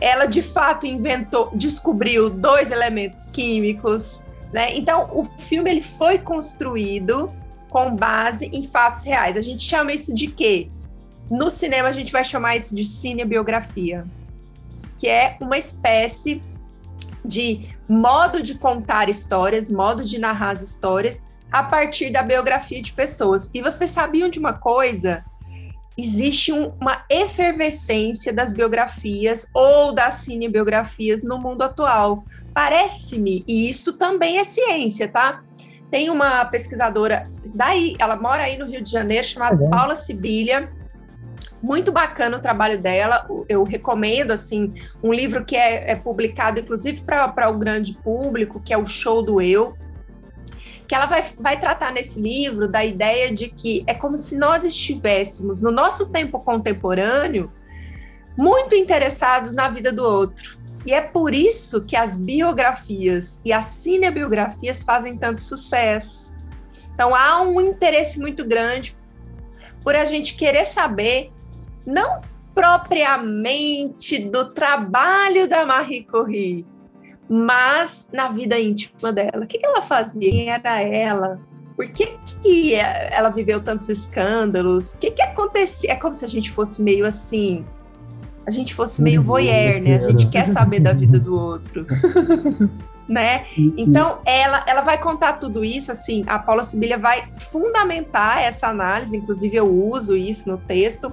Ela, de fato, inventou, descobriu dois elementos químicos, né? Então, o filme ele foi construído com base em fatos reais. A gente chama isso de quê? No cinema, a gente vai chamar isso de cinebiografia, que é uma espécie de modo de contar histórias, modo de narrar as histórias a partir da biografia de pessoas. E vocês sabiam de uma coisa? Existe um, uma efervescência das biografias ou das cinebiografias no mundo atual. Parece-me, e isso também é ciência, tá? Tem uma pesquisadora daí, ela mora aí no Rio de Janeiro, chamada uhum. Paula Sibilha. Muito bacana o trabalho dela. Eu recomendo assim um livro que é, é publicado, inclusive, para o grande público, que é o Show do Eu que ela vai, vai tratar nesse livro da ideia de que é como se nós estivéssemos, no nosso tempo contemporâneo, muito interessados na vida do outro. E é por isso que as biografias e as cinebiografias fazem tanto sucesso. Então há um interesse muito grande por a gente querer saber, não propriamente do trabalho da Marie Curie, mas na vida íntima dela. O que, que ela fazia? Quem era ela? Por que, que ela viveu tantos escândalos? O que, que acontecia? É como se a gente fosse meio assim. A gente fosse meio voyeur, né? A gente quer saber da vida do outro. né? Então, ela, ela vai contar tudo isso, assim, a Paula Sibilha vai fundamentar essa análise, inclusive eu uso isso no texto,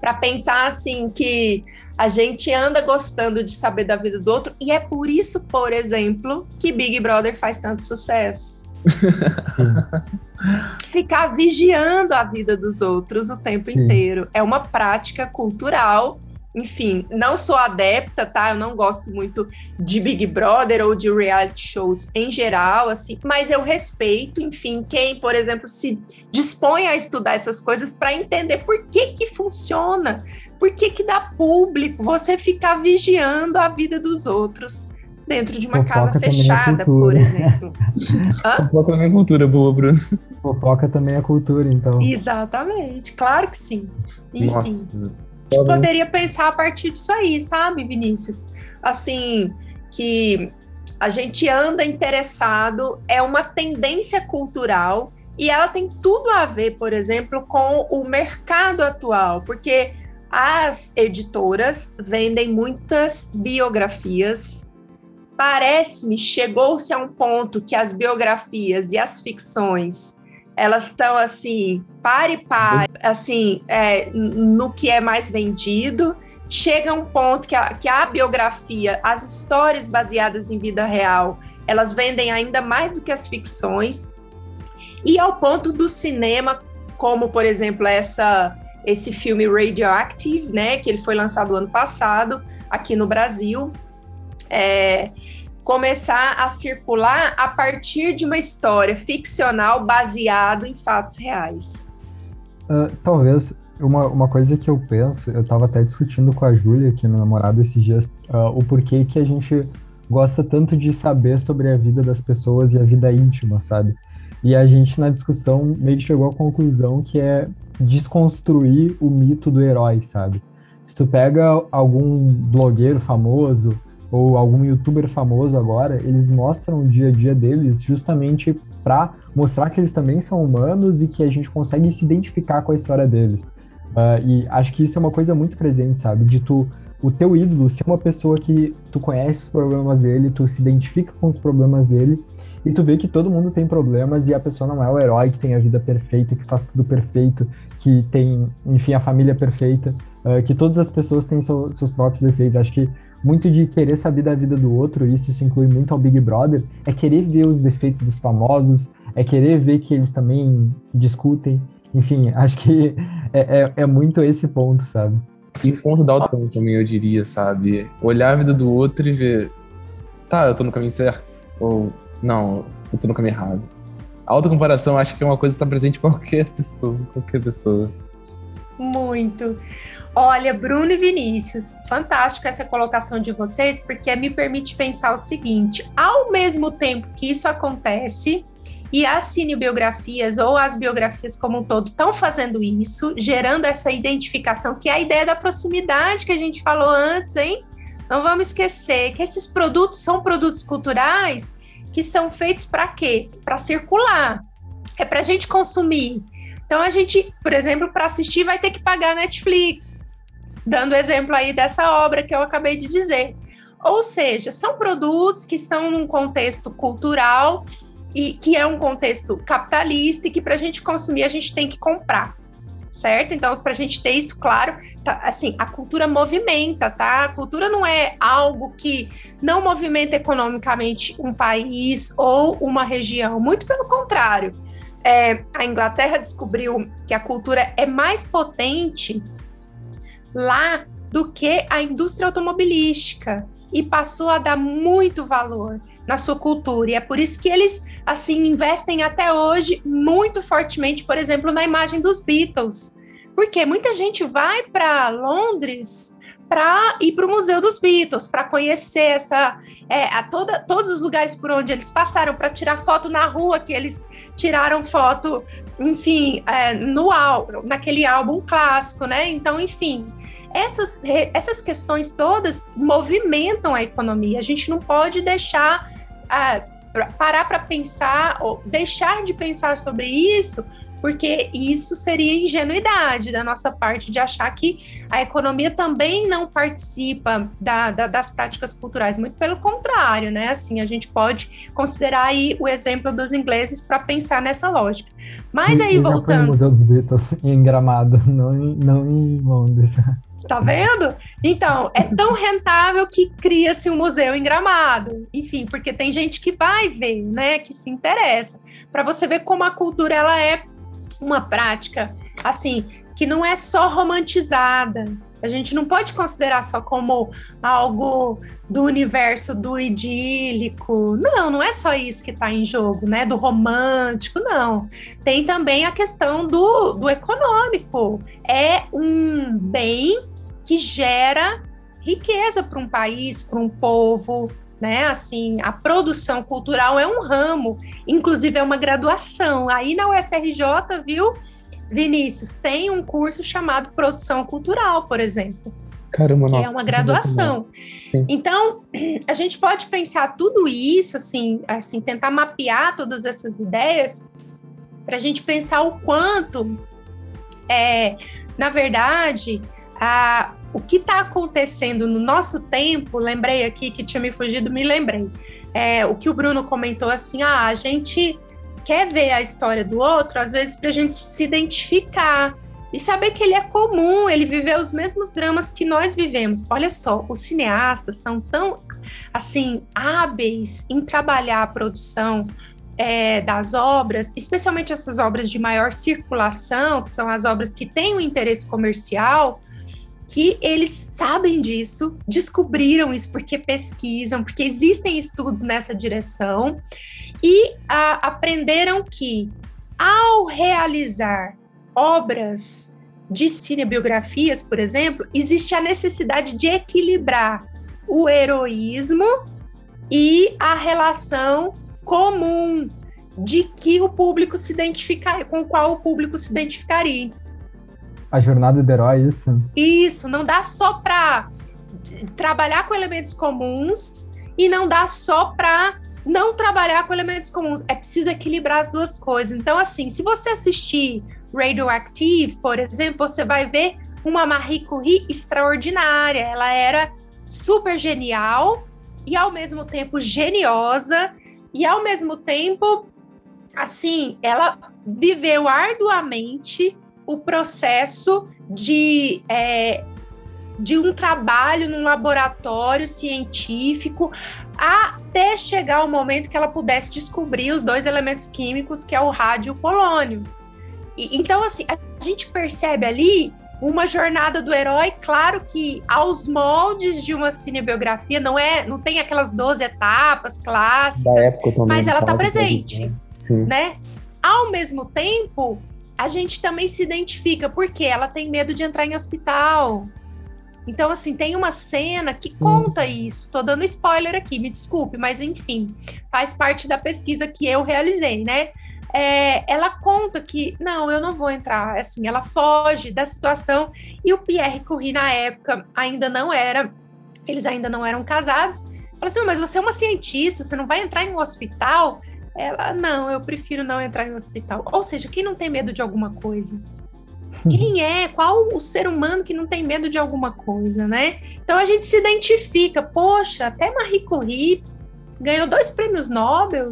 para pensar, assim, que a gente anda gostando de saber da vida do outro e é por isso, por exemplo, que Big Brother faz tanto sucesso. Ficar vigiando a vida dos outros o tempo Sim. inteiro é uma prática cultural enfim, não sou adepta, tá? Eu não gosto muito de Big Brother ou de reality shows em geral, assim, mas eu respeito, enfim, quem, por exemplo, se dispõe a estudar essas coisas para entender por que que funciona, por que que dá público você ficar vigiando a vida dos outros dentro de uma Fofoca casa é fechada, é por exemplo. Fofoca também é cultura boa, Bruno. Fofoca também é cultura, então. Exatamente, claro que sim. Enfim. Nossa gente poderia pensar a partir disso aí, sabe, Vinícius? Assim, que a gente anda interessado, é uma tendência cultural e ela tem tudo a ver, por exemplo, com o mercado atual, porque as editoras vendem muitas biografias. Parece-me, chegou-se a um ponto que as biografias e as ficções elas estão assim, pare pare, assim, é, no que é mais vendido. Chega um ponto que a, que a biografia, as histórias baseadas em vida real, elas vendem ainda mais do que as ficções. E ao ponto do cinema, como por exemplo essa esse filme Radioactive, né, que ele foi lançado ano passado aqui no Brasil, é, começar a circular a partir de uma história ficcional baseado em fatos reais. Uh, talvez uma, uma coisa que eu penso, eu estava até discutindo com a Júlia, aqui no namorado, esses dias, uh, o porquê que a gente gosta tanto de saber sobre a vida das pessoas e a vida íntima, sabe? E a gente, na discussão, meio que chegou à conclusão que é desconstruir o mito do herói, sabe? Se tu pega algum blogueiro famoso ou algum youtuber famoso agora, eles mostram o dia a dia deles justamente para mostrar que eles também são humanos e que a gente consegue se identificar com a história deles. Uh, e acho que isso é uma coisa muito presente, sabe? De tu, o teu ídolo ser uma pessoa que tu conhece os problemas dele, tu se identifica com os problemas dele, e tu vê que todo mundo tem problemas e a pessoa não é o herói que tem a vida perfeita, que faz tudo perfeito, que tem, enfim, a família perfeita, uh, que todas as pessoas têm seu, seus próprios defeitos. Acho que muito de querer saber da vida do outro, e isso se inclui muito ao Big Brother, é querer ver os defeitos dos famosos, é querer ver que eles também discutem, enfim, acho que é, é, é muito esse ponto, sabe? E o ponto da audição também, eu diria, sabe? Olhar a vida do outro e ver, tá, eu tô no caminho certo, ou não, eu tô no caminho errado. A autocomparação acho que é uma coisa que tá presente em qualquer pessoa, qualquer pessoa. Muito. Olha, Bruno e Vinícius, fantástico essa colocação de vocês, porque me permite pensar o seguinte: ao mesmo tempo que isso acontece, e as cinebiografias ou as biografias como um todo estão fazendo isso, gerando essa identificação, que é a ideia da proximidade que a gente falou antes, hein? Não vamos esquecer que esses produtos são produtos culturais que são feitos para quê? Para circular. É para a gente consumir. Então a gente, por exemplo, para assistir vai ter que pagar Netflix. Dando exemplo aí dessa obra que eu acabei de dizer. Ou seja, são produtos que estão num contexto cultural e que é um contexto capitalista e que para a gente consumir a gente tem que comprar, certo? Então, para a gente ter isso claro, tá, assim, a cultura movimenta, tá? A cultura não é algo que não movimenta economicamente um país ou uma região, muito pelo contrário. É, a Inglaterra descobriu que a cultura é mais potente lá do que a indústria automobilística e passou a dar muito valor na sua cultura. E é por isso que eles assim investem até hoje muito fortemente, por exemplo, na imagem dos Beatles. Porque muita gente vai para Londres para ir para o Museu dos Beatles, para conhecer essa, é, a toda, todos os lugares por onde eles passaram, para tirar foto na rua que eles tiraram foto, enfim, é, no naquele álbum clássico, né? Então, enfim, essas, essas questões todas movimentam a economia. A gente não pode deixar parar para pensar ou deixar de pensar sobre isso, porque isso seria ingenuidade da nossa parte de achar que a economia também não participa da, da, das práticas culturais, muito pelo contrário, né? Assim, a gente pode considerar aí o exemplo dos ingleses para pensar nessa lógica. Mas aí, voltando. no Museu dos Beatles em Gramado, não em, não em Londres. Tá vendo? Então, é tão rentável que cria-se um museu em Gramado. Enfim, porque tem gente que vai ver, né, que se interessa. Para você ver como a cultura ela é uma prática assim, que não é só romantizada. A gente não pode considerar só como algo do universo do idílico. Não, não é só isso que está em jogo, né? Do romântico, não. Tem também a questão do, do econômico. É um bem que gera riqueza para um país, para um povo, né? Assim, a produção cultural é um ramo, inclusive é uma graduação. Aí na UFRJ, viu, Vinícius, tem um curso chamado Produção Cultural, por exemplo. Caramba, que é uma graduação. Então, a gente pode pensar tudo isso, assim, assim, tentar mapear todas essas ideias para a gente pensar o quanto, é, na verdade, a, o que está acontecendo no nosso tempo, lembrei aqui que tinha me fugido, me lembrei. É, o que o Bruno comentou assim: ah, a gente quer ver a história do outro, às vezes, para a gente se identificar e saber que ele é comum, ele viveu os mesmos dramas que nós vivemos. Olha só, os cineastas são tão assim, hábeis em trabalhar a produção é, das obras, especialmente essas obras de maior circulação, que são as obras que têm um interesse comercial, que eles sabem disso, descobriram isso porque pesquisam, porque existem estudos nessa direção e a, aprenderam que ao realizar obras de cinebiografias, por exemplo, existe a necessidade de equilibrar o heroísmo e a relação comum de que o público se identificar, com o qual o público se identificaria. A jornada do herói, isso? Isso, não dá só para trabalhar com elementos comuns e não dá só para não trabalhar com elementos comuns. É preciso equilibrar as duas coisas. Então, assim, se você assistir Radioactive, por exemplo, você vai ver uma Marie Curie extraordinária. Ela era super genial e ao mesmo tempo geniosa e ao mesmo tempo assim, ela viveu arduamente o processo de é, de um trabalho num laboratório científico até chegar o momento que ela pudesse descobrir os dois elementos químicos que é o rádio e o polônio. E, então, assim, a gente percebe ali uma jornada do herói, claro que aos moldes de uma cinebiografia, não é, não tem aquelas 12 etapas clássicas, mas ela está presente, né? né? Ao mesmo tempo, a gente também se identifica porque ela tem medo de entrar em hospital. Então, assim, tem uma cena que conta hum. isso. Tô dando spoiler aqui, me desculpe, mas enfim, faz parte da pesquisa que eu realizei, né? é, ela conta que não, eu não vou entrar. Assim, ela foge da situação e o Pierre Curie na época ainda não era, eles ainda não eram casados. Fala assim, mas você é uma cientista, você não vai entrar em um hospital? Ela, não, eu prefiro não entrar em um hospital. Ou seja, quem não tem medo de alguma coisa? Quem é? Qual o ser humano que não tem medo de alguma coisa, né? Então a gente se identifica, poxa, até Marie Curie ganhou dois prêmios Nobel,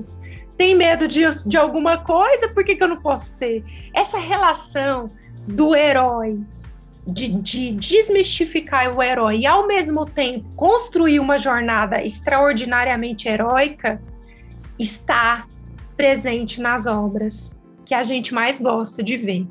tem medo de, de alguma coisa, por que, que eu não posso ter? Essa relação do herói, de, de desmistificar o herói e, ao mesmo tempo, construir uma jornada extraordinariamente heróica, está presente nas obras que a gente mais gosta de ver.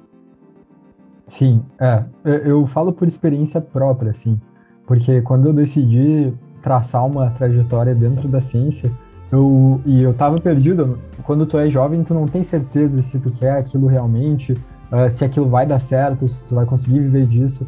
Sim, é. Eu falo por experiência própria, assim, porque quando eu decidi traçar uma trajetória dentro da ciência, eu, e eu tava perdido. Quando tu é jovem, tu não tem certeza se tu quer aquilo realmente, uh, se aquilo vai dar certo, se tu vai conseguir viver disso.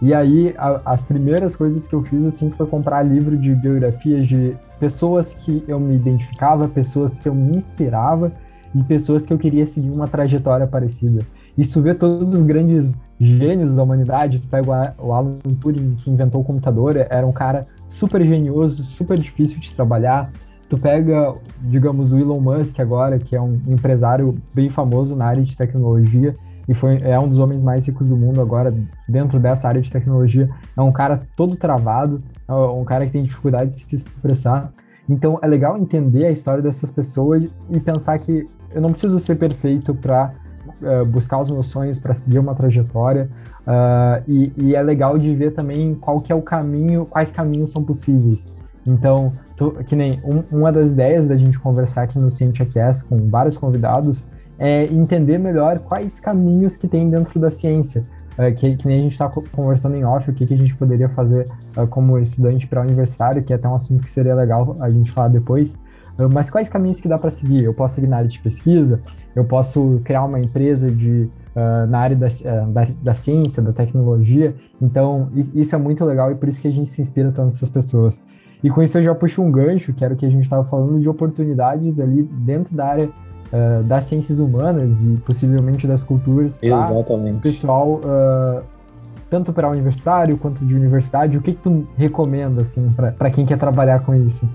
E aí, a, as primeiras coisas que eu fiz, assim, foi comprar livro de biografias de pessoas que eu me identificava, pessoas que eu me inspirava e pessoas que eu queria seguir uma trajetória parecida. E se tu vê todos os grandes gênios da humanidade, tu pega o Alan Turing, que inventou o computador, era um cara super genioso, super difícil de trabalhar, tu pega, digamos, o Elon Musk agora, que é um empresário bem famoso na área de tecnologia e foi, é um dos homens mais ricos do mundo agora dentro dessa área de tecnologia. É um cara todo travado, é um cara que tem dificuldade de se expressar. Então é legal entender a história dessas pessoas e pensar que eu não preciso ser perfeito para uh, eh, buscar os meus sonhos, para seguir uma trajetória. Uh, e, e, é legal de ver também qual que é o caminho, quais caminhos são possíveis. Então, tu, que nem um, uma das ideias da gente conversar aqui no CientiaCast com vários convidados é entender melhor quais caminhos que tem dentro da ciência. É, que, que, nem a gente está conversando em off, o que, que a gente poderia fazer uh, como estudante para universitário, que é até um assunto que seria legal a gente falar depois. Uh, mas quais caminhos que dá para seguir? Eu posso seguir na área de pesquisa, eu posso criar uma empresa de, uh, na área da, da, da, ciência, da tecnologia. Então, isso é muito legal e por isso que a gente se inspira tanto nessas pessoas. E com isso eu já puxo um gancho, que era o que a gente estava falando, de oportunidades ali dentro da área uh, das ciências humanas e possivelmente das culturas para o pessoal, uh, tanto para universitário quanto de universidade. O que, que tu recomenda assim, para quem quer trabalhar com isso?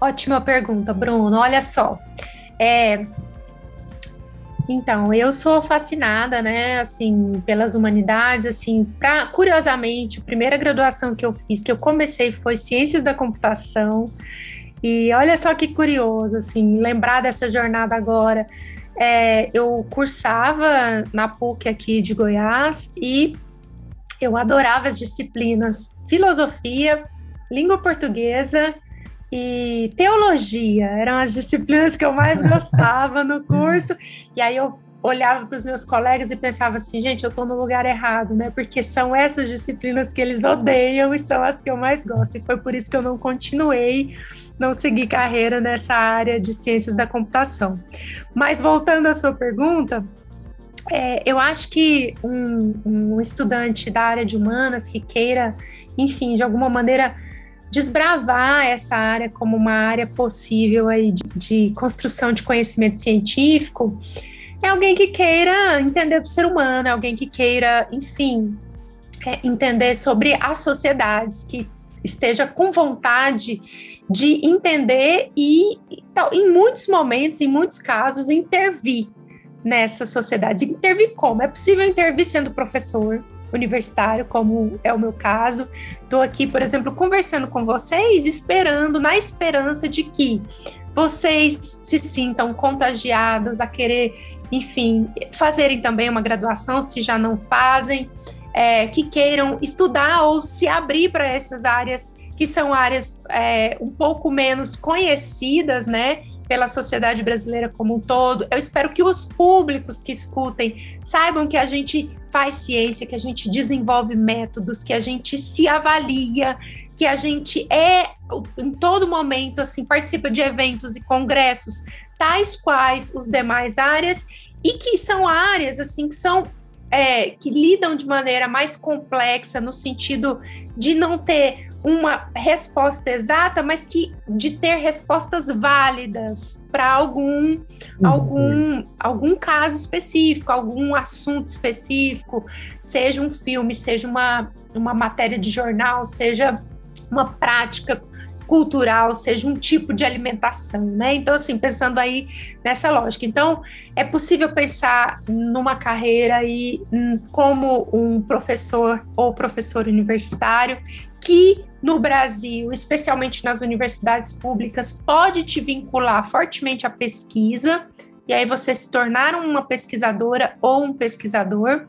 Ótima pergunta, Bruno. Olha só, é, então, eu sou fascinada, né, assim, pelas humanidades, assim, pra, curiosamente, a primeira graduação que eu fiz, que eu comecei foi Ciências da Computação, e olha só que curioso, assim, lembrar dessa jornada agora, é, eu cursava na PUC aqui de Goiás e eu adorava as disciplinas filosofia, língua portuguesa e teologia. Eram as disciplinas que eu mais gostava no curso. E aí eu olhava para os meus colegas e pensava assim, gente, eu estou no lugar errado, né? Porque são essas disciplinas que eles odeiam e são as que eu mais gosto. E foi por isso que eu não continuei, não segui carreira nessa área de ciências da computação. Mas voltando à sua pergunta, é, eu acho que um, um estudante da área de humanas que queira, enfim, de alguma maneira desbravar essa área como uma área possível aí de, de construção de conhecimento científico, é alguém que queira entender do ser humano, é alguém que queira, enfim, é, entender sobre as sociedades, que esteja com vontade de entender e, e em muitos momentos, em muitos casos, intervir nessa sociedade. Intervir como? É possível intervir sendo professor universitário, como é o meu caso. Estou aqui, por exemplo, conversando com vocês, esperando, na esperança de que vocês se sintam contagiados a querer enfim, fazerem também uma graduação, se já não fazem, é, que queiram estudar ou se abrir para essas áreas que são áreas é, um pouco menos conhecidas, né? Pela sociedade brasileira como um todo. Eu espero que os públicos que escutem saibam que a gente faz ciência, que a gente desenvolve métodos, que a gente se avalia, que a gente é em todo momento assim participa de eventos e congressos tais quais os demais áreas e que são áreas assim que são é, que lidam de maneira mais complexa no sentido de não ter uma resposta exata, mas que de ter respostas válidas para algum algum algum caso específico, algum assunto específico, seja um filme, seja uma uma matéria de jornal, seja uma prática cultural, seja um tipo de alimentação, né? Então, assim, pensando aí nessa lógica. Então, é possível pensar numa carreira aí hum, como um professor ou professor universitário que no Brasil, especialmente nas universidades públicas, pode te vincular fortemente à pesquisa, e aí você se tornar uma pesquisadora ou um pesquisador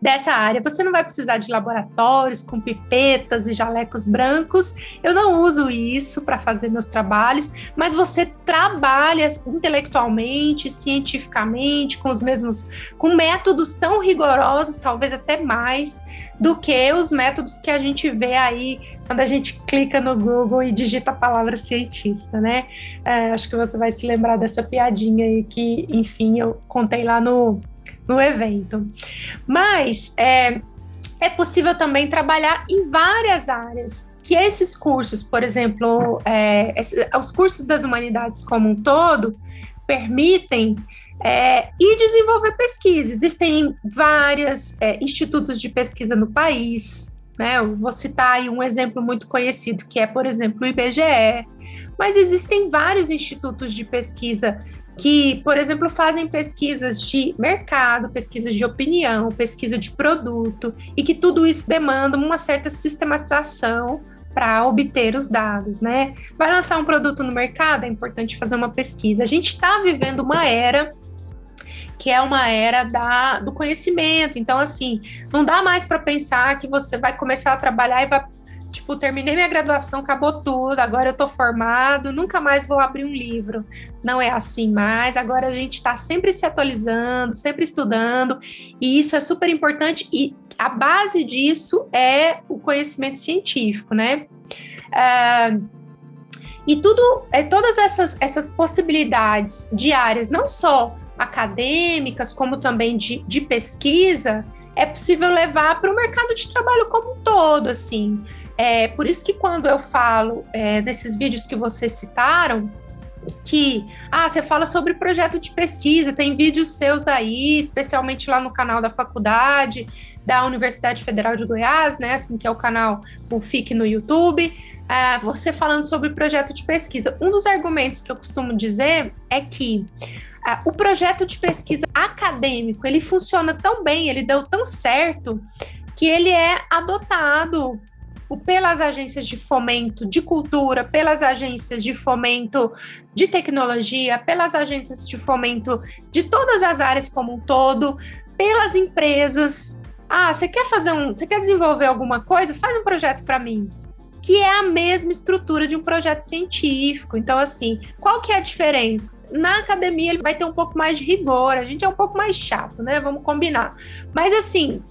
dessa área. Você não vai precisar de laboratórios com pipetas e jalecos brancos. Eu não uso isso para fazer meus trabalhos, mas você trabalha intelectualmente, cientificamente, com os mesmos, com métodos tão rigorosos, talvez até mais, do que os métodos que a gente vê aí quando a gente clica no Google e digita a palavra cientista, né? É, acho que você vai se lembrar dessa piadinha aí que, enfim, eu contei lá no, no evento. Mas é, é possível também trabalhar em várias áreas. Que esses cursos, por exemplo, é, os cursos das humanidades como um todo, permitem é, e desenvolver pesquisa. Existem vários é, institutos de pesquisa no país. Né? Eu vou citar aí um exemplo muito conhecido, que é, por exemplo, o IBGE. Mas existem vários institutos de pesquisa que, por exemplo, fazem pesquisas de mercado, pesquisas de opinião, pesquisa de produto, e que tudo isso demanda uma certa sistematização para obter os dados, né? Vai lançar um produto no mercado, é importante fazer uma pesquisa. A gente está vivendo uma era que é uma era da, do conhecimento. Então, assim, não dá mais para pensar que você vai começar a trabalhar e vai Tipo, terminei minha graduação, acabou tudo, agora eu tô formado, nunca mais vou abrir um livro. Não é assim mais. Agora a gente está sempre se atualizando, sempre estudando, e isso é super importante. E a base disso é o conhecimento científico, né? Uh, e tudo, é, todas essas, essas possibilidades diárias, não só acadêmicas, como também de, de pesquisa, é possível levar para o mercado de trabalho como um todo, assim. É por isso que quando eu falo é, nesses vídeos que vocês citaram, que ah, você fala sobre projeto de pesquisa, tem vídeos seus aí, especialmente lá no canal da faculdade da Universidade Federal de Goiás, né? Assim, que é o canal o FIC no YouTube. Ah, você falando sobre projeto de pesquisa. Um dos argumentos que eu costumo dizer é que ah, o projeto de pesquisa acadêmico ele funciona tão bem, ele deu tão certo que ele é adotado pelas agências de fomento de cultura, pelas agências de fomento de tecnologia, pelas agências de fomento de todas as áreas como um todo, pelas empresas. Ah, você quer fazer um, você quer desenvolver alguma coisa? Faz um projeto para mim. que é a mesma estrutura de um projeto científico. Então, assim, qual que é a diferença? Na academia ele vai ter um pouco mais de rigor, a gente é um pouco mais chato, né? Vamos combinar. Mas assim,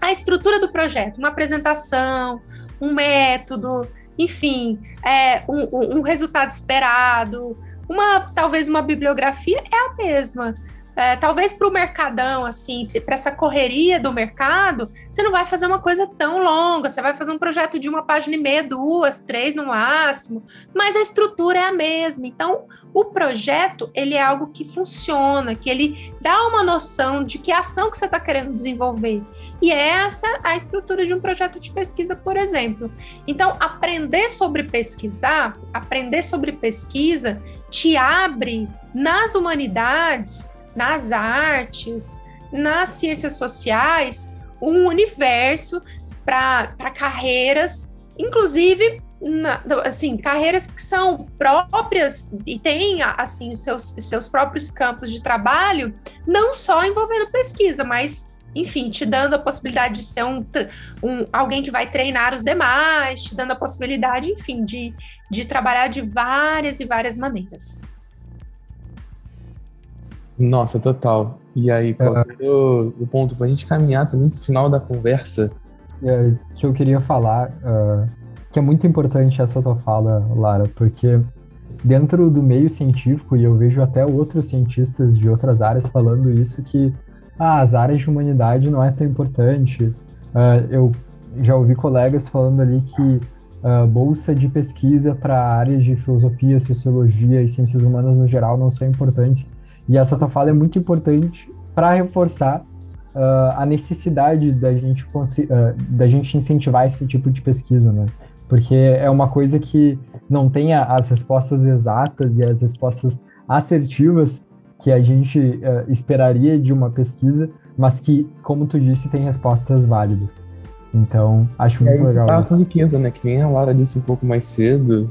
a estrutura do projeto, uma apresentação, um método, enfim, é, um, um resultado esperado, uma talvez uma bibliografia é a mesma. É, talvez para o mercadão, assim, para essa correria do mercado, você não vai fazer uma coisa tão longa, você vai fazer um projeto de uma página e meia, duas, três no máximo, mas a estrutura é a mesma. Então, o projeto, ele é algo que funciona, que ele dá uma noção de que ação que você está querendo desenvolver. E é essa a estrutura de um projeto de pesquisa, por exemplo. Então, aprender sobre pesquisar, aprender sobre pesquisa, te abre nas humanidades nas artes, nas ciências sociais, um universo para carreiras, inclusive na, assim, carreiras que são próprias e têm assim os seus, seus próprios campos de trabalho, não só envolvendo pesquisa, mas enfim, te dando a possibilidade de ser um, um alguém que vai treinar os demais, te dando a possibilidade, enfim, de, de trabalhar de várias e várias maneiras. Nossa, total. E aí, qual é o, o ponto para a gente caminhar também para o final da conversa? É, que eu queria falar, uh, que é muito importante essa tua fala, Lara, porque dentro do meio científico, e eu vejo até outros cientistas de outras áreas falando isso, que ah, as áreas de humanidade não é tão importante. Uh, eu já ouvi colegas falando ali que uh, bolsa de pesquisa para áreas de filosofia, sociologia e ciências humanas no geral não são importantes. E essa tua fala é muito importante para reforçar uh, a necessidade da gente, da gente incentivar esse tipo de pesquisa, né? Porque é uma coisa que não tem as respostas exatas e as respostas assertivas que a gente uh, esperaria de uma pesquisa, mas que, como tu disse, tem respostas válidas. Então, acho muito aí, legal. Ah, são riqueza, né? Que nem a Lara disse um pouco mais cedo.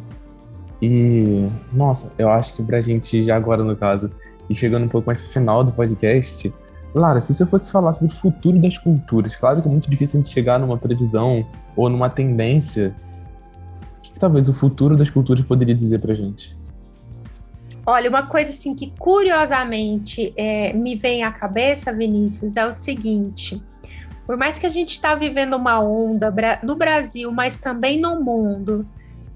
E, nossa, eu acho que pra gente, já agora no caso, e chegando um pouco mais pro final do podcast, Lara, se você fosse falar sobre o futuro das culturas, claro que é muito difícil a gente chegar numa previsão ou numa tendência, o que, que talvez o futuro das culturas poderia dizer pra gente? Olha, uma coisa assim que curiosamente é, me vem à cabeça, Vinícius, é o seguinte: por mais que a gente está vivendo uma onda no Brasil, mas também no mundo,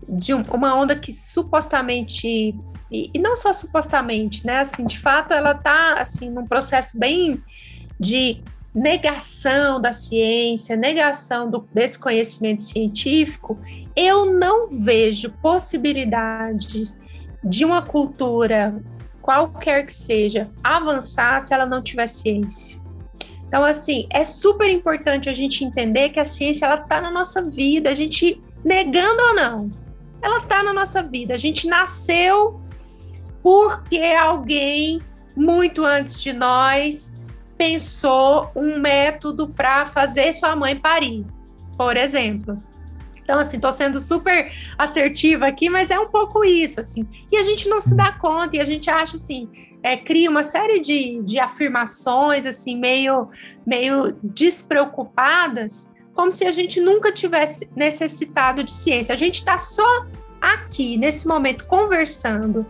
de uma onda que supostamente e, e, não só supostamente, né? Assim, de fato, ela está assim num processo bem de negação da ciência, negação do, desse conhecimento científico. Eu não vejo possibilidade de uma cultura qualquer que seja avançar se ela não tiver ciência. Então, assim, é super importante a gente entender que a ciência ela está na nossa vida, a gente negando ou não, ela está na nossa vida. A gente nasceu porque alguém muito antes de nós pensou um método para fazer sua mãe parir, por exemplo. Então, assim, estou sendo super assertiva aqui, mas é um pouco isso, assim. E a gente não se dá conta, e a gente acha, assim, é, cria uma série de, de afirmações, assim, meio, meio despreocupadas, como se a gente nunca tivesse necessitado de ciência. A gente está só aqui, nesse momento, conversando,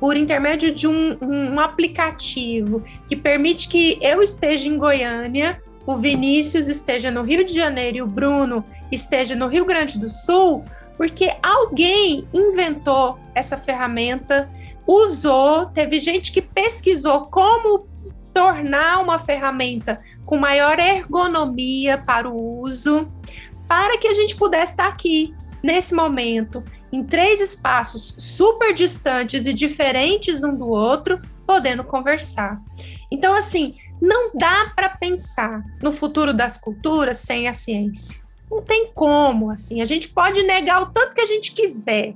por intermédio de um, um, aplicativo que permite que eu esteja em Goiânia, o Vinícius esteja no Rio de Janeiro e o Bruno esteja no Rio Grande do Sul, porque alguém inventou essa ferramenta, usou, teve gente que pesquisou como tornar uma ferramenta com maior ergonomia para o uso, para que a gente pudesse estar aqui nesse momento em três espaços super distantes e diferentes um do outro, podendo conversar. Então, assim, não dá para pensar no futuro das culturas sem a ciência. Não tem como, assim. A gente pode negar o tanto que a gente quiser.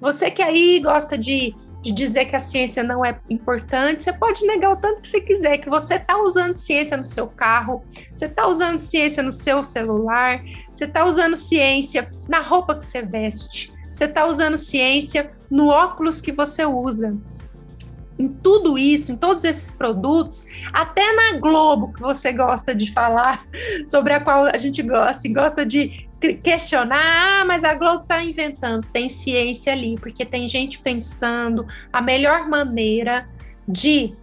Você que aí gosta de, de dizer que a ciência não é importante, você pode negar o tanto que você quiser, que você está usando ciência no seu carro, você está usando ciência no seu celular, você está usando ciência na roupa que você veste, você está usando ciência no óculos que você usa. Em tudo isso, em todos esses produtos, até na Globo, que você gosta de falar, sobre a qual a gente gosta, assim, gosta de questionar, ah, mas a Globo está inventando. Tem ciência ali, porque tem gente pensando a melhor maneira de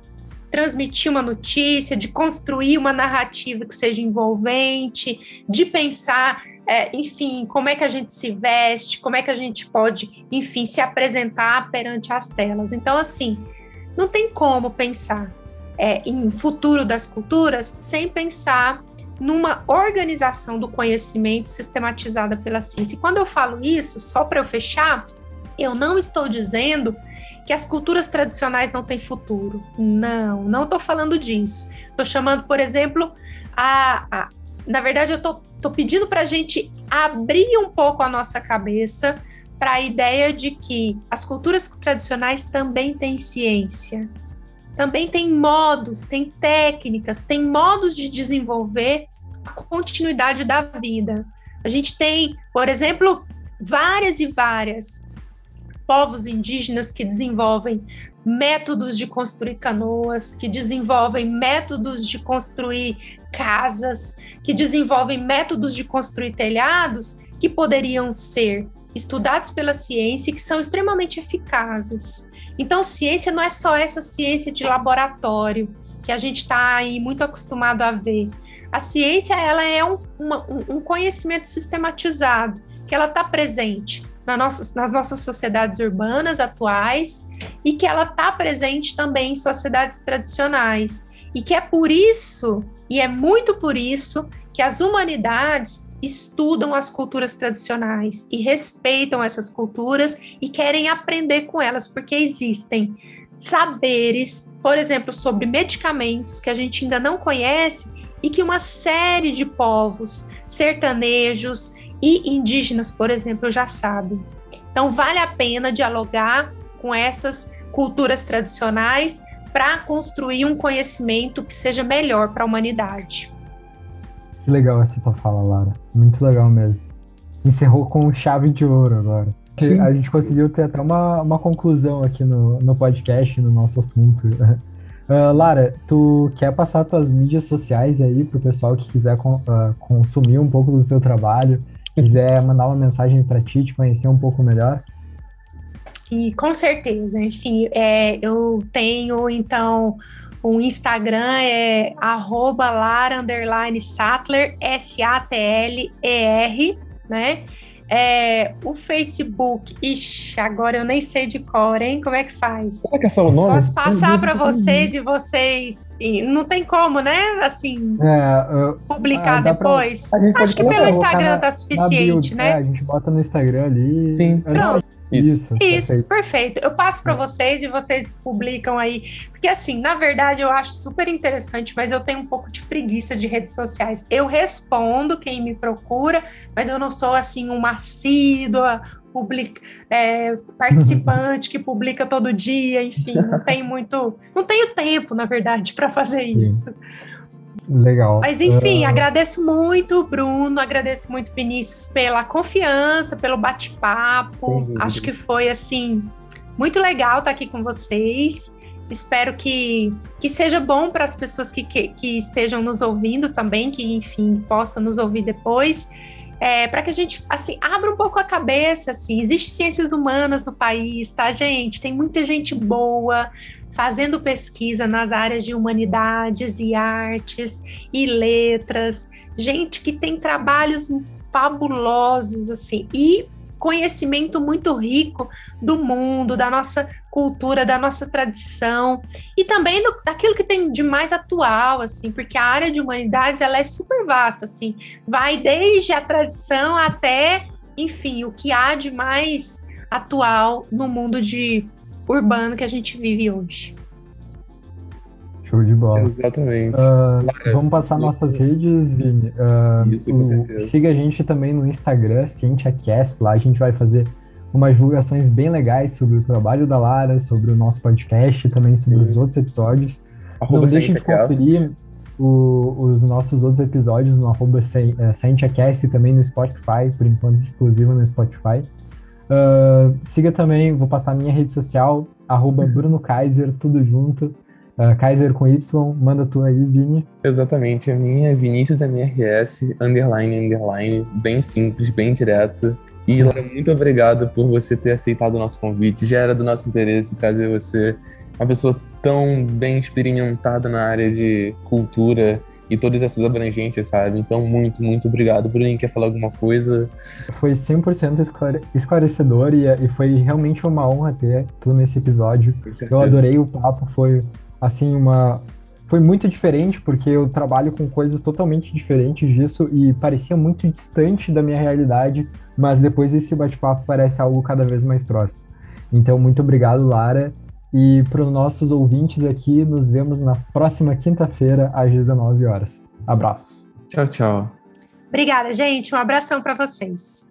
transmitir uma notícia, de construir uma narrativa que seja envolvente, de pensar, é, enfim, como é que a gente se veste, como é que a gente pode, enfim, se apresentar perante as telas. Então, assim, não tem como pensar é, em futuro das culturas sem pensar numa organização do conhecimento sistematizada pela ciência. E quando eu falo isso, só para eu fechar, eu não estou dizendo que as culturas tradicionais não têm futuro. Não, não estou falando disso. Estou chamando, por exemplo, a, a na verdade, eu estou pedindo para a gente abrir um pouco a nossa cabeça para a ideia de que as culturas tradicionais também têm ciência, também tem modos, tem técnicas, tem modos de desenvolver a continuidade da vida. A gente tem, por exemplo, várias e várias povos indígenas que desenvolvem métodos de construir canoas, que desenvolvem métodos de construir casas, que desenvolvem métodos de construir telhados que poderiam ser estudados pela ciência e que são extremamente eficazes. Então, ciência não é só essa ciência de laboratório que a gente está aí muito acostumado a ver. A ciência ela é um, uma, um conhecimento sistematizado, que ela está presente na nossas, nas nossas sociedades urbanas atuais e que ela está presente também em sociedades tradicionais. E que é por isso, e é muito por isso, que as humanidades estudam as culturas tradicionais e respeitam essas culturas e querem aprender com elas, porque existem saberes, por exemplo, sobre medicamentos que a gente ainda não conhece e que uma série de povos sertanejos e indígenas, por exemplo, já sabem. Então, vale a pena dialogar com essas culturas tradicionais para construir um conhecimento que seja melhor para a humanidade. Que legal essa tua fala, Lara. Muito legal mesmo. Encerrou com chave de ouro agora. Sim. A gente conseguiu ter até uma, uma conclusão aqui no, no podcast, no nosso assunto. Uh, Lara, tu quer passar tuas mídias sociais aí pro pessoal que quiser uh, consumir um pouco do teu trabalho, quiser mandar uma mensagem para ti, te conhecer um pouco melhor? E com certeza, enfim, é, eu tenho então o Instagram é arroba Lara Sattler, S-A-T-L-E-R, né? É, o Facebook, ixi, agora eu nem sei de cor, hein? Como é que faz? Como é que é seu nome? Posso passar para vocês e vocês. Não tem como, né? Assim, é, publicar depois. Pra... Acho que pelo Instagram tá suficiente, né? É, a gente bota no Instagram ali. Sim. Pronto. Isso, Isso perfeito. perfeito. Eu passo para vocês e vocês publicam aí. Porque, assim, na verdade, eu acho super interessante, mas eu tenho um pouco de preguiça de redes sociais. Eu respondo quem me procura, mas eu não sou, assim, uma assídua, publica, é, participante que publica todo dia, enfim, não tenho muito. Não tenho tempo, na verdade, para fazer isso. Legal. Mas enfim, uh... agradeço muito, Bruno, agradeço muito, Vinícius, pela confiança, pelo bate-papo. Acho que foi assim muito legal estar aqui com vocês. Espero que, que seja bom para as pessoas que, que, que, estejam nos ouvindo também, que enfim possam nos ouvir depois. É, para que a gente assim abra um pouco a cabeça assim existe ciências humanas no país tá gente tem muita gente boa fazendo pesquisa nas áreas de humanidades e artes e letras, gente que tem trabalhos fabulosos assim e conhecimento muito rico do mundo, da nossa cultura, da nossa tradição e também do, daquilo que tem de mais atual, assim, porque a área de humanidades ela é super vasta, assim, vai desde a tradição até, enfim, o que há de mais atual no mundo de urbano que a gente vive hoje. Show de bola. Exatamente. Uh, vamos passar nossas redes, Vini. Uh, Isso, com certeza. Siga a gente também no Instagram, CientiaCast. Lá a gente vai fazer umas divulgações bem legais sobre o trabalho da Lara, sobre o nosso podcast e também sobre Sim. os outros episódios. Arroba Não deixem de conferir o, os nossos outros episódios no arroba CientiaCast e também no Spotify, por enquanto exclusivo no Spotify. Uh, siga também, vou passar minha rede social, arroba Bruno Kaiser, tudo junto. Uh, Kaiser com Y, manda tu aí, Vini. Exatamente, a minha é Vinícius MRS, underline, underline, bem simples, bem direto. E, Laura, muito obrigado por você ter aceitado o nosso convite. Já era do nosso interesse trazer você, uma pessoa tão bem experimentada na área de cultura e todas essas abrangências, sabe? Então, muito, muito obrigado. Bruno, quer falar alguma coisa? Foi 100% esclarecedor e, e foi realmente uma honra ter tu nesse episódio. Eu adorei o papo, foi, assim, uma... Foi muito diferente, porque eu trabalho com coisas totalmente diferentes disso e parecia muito distante da minha realidade, mas depois desse bate-papo parece algo cada vez mais próximo. Então, muito obrigado, Lara. E para os nossos ouvintes aqui, nos vemos na próxima quinta-feira, às 19 horas. Abraço. Tchau, tchau. Obrigada, gente. Um abração para vocês.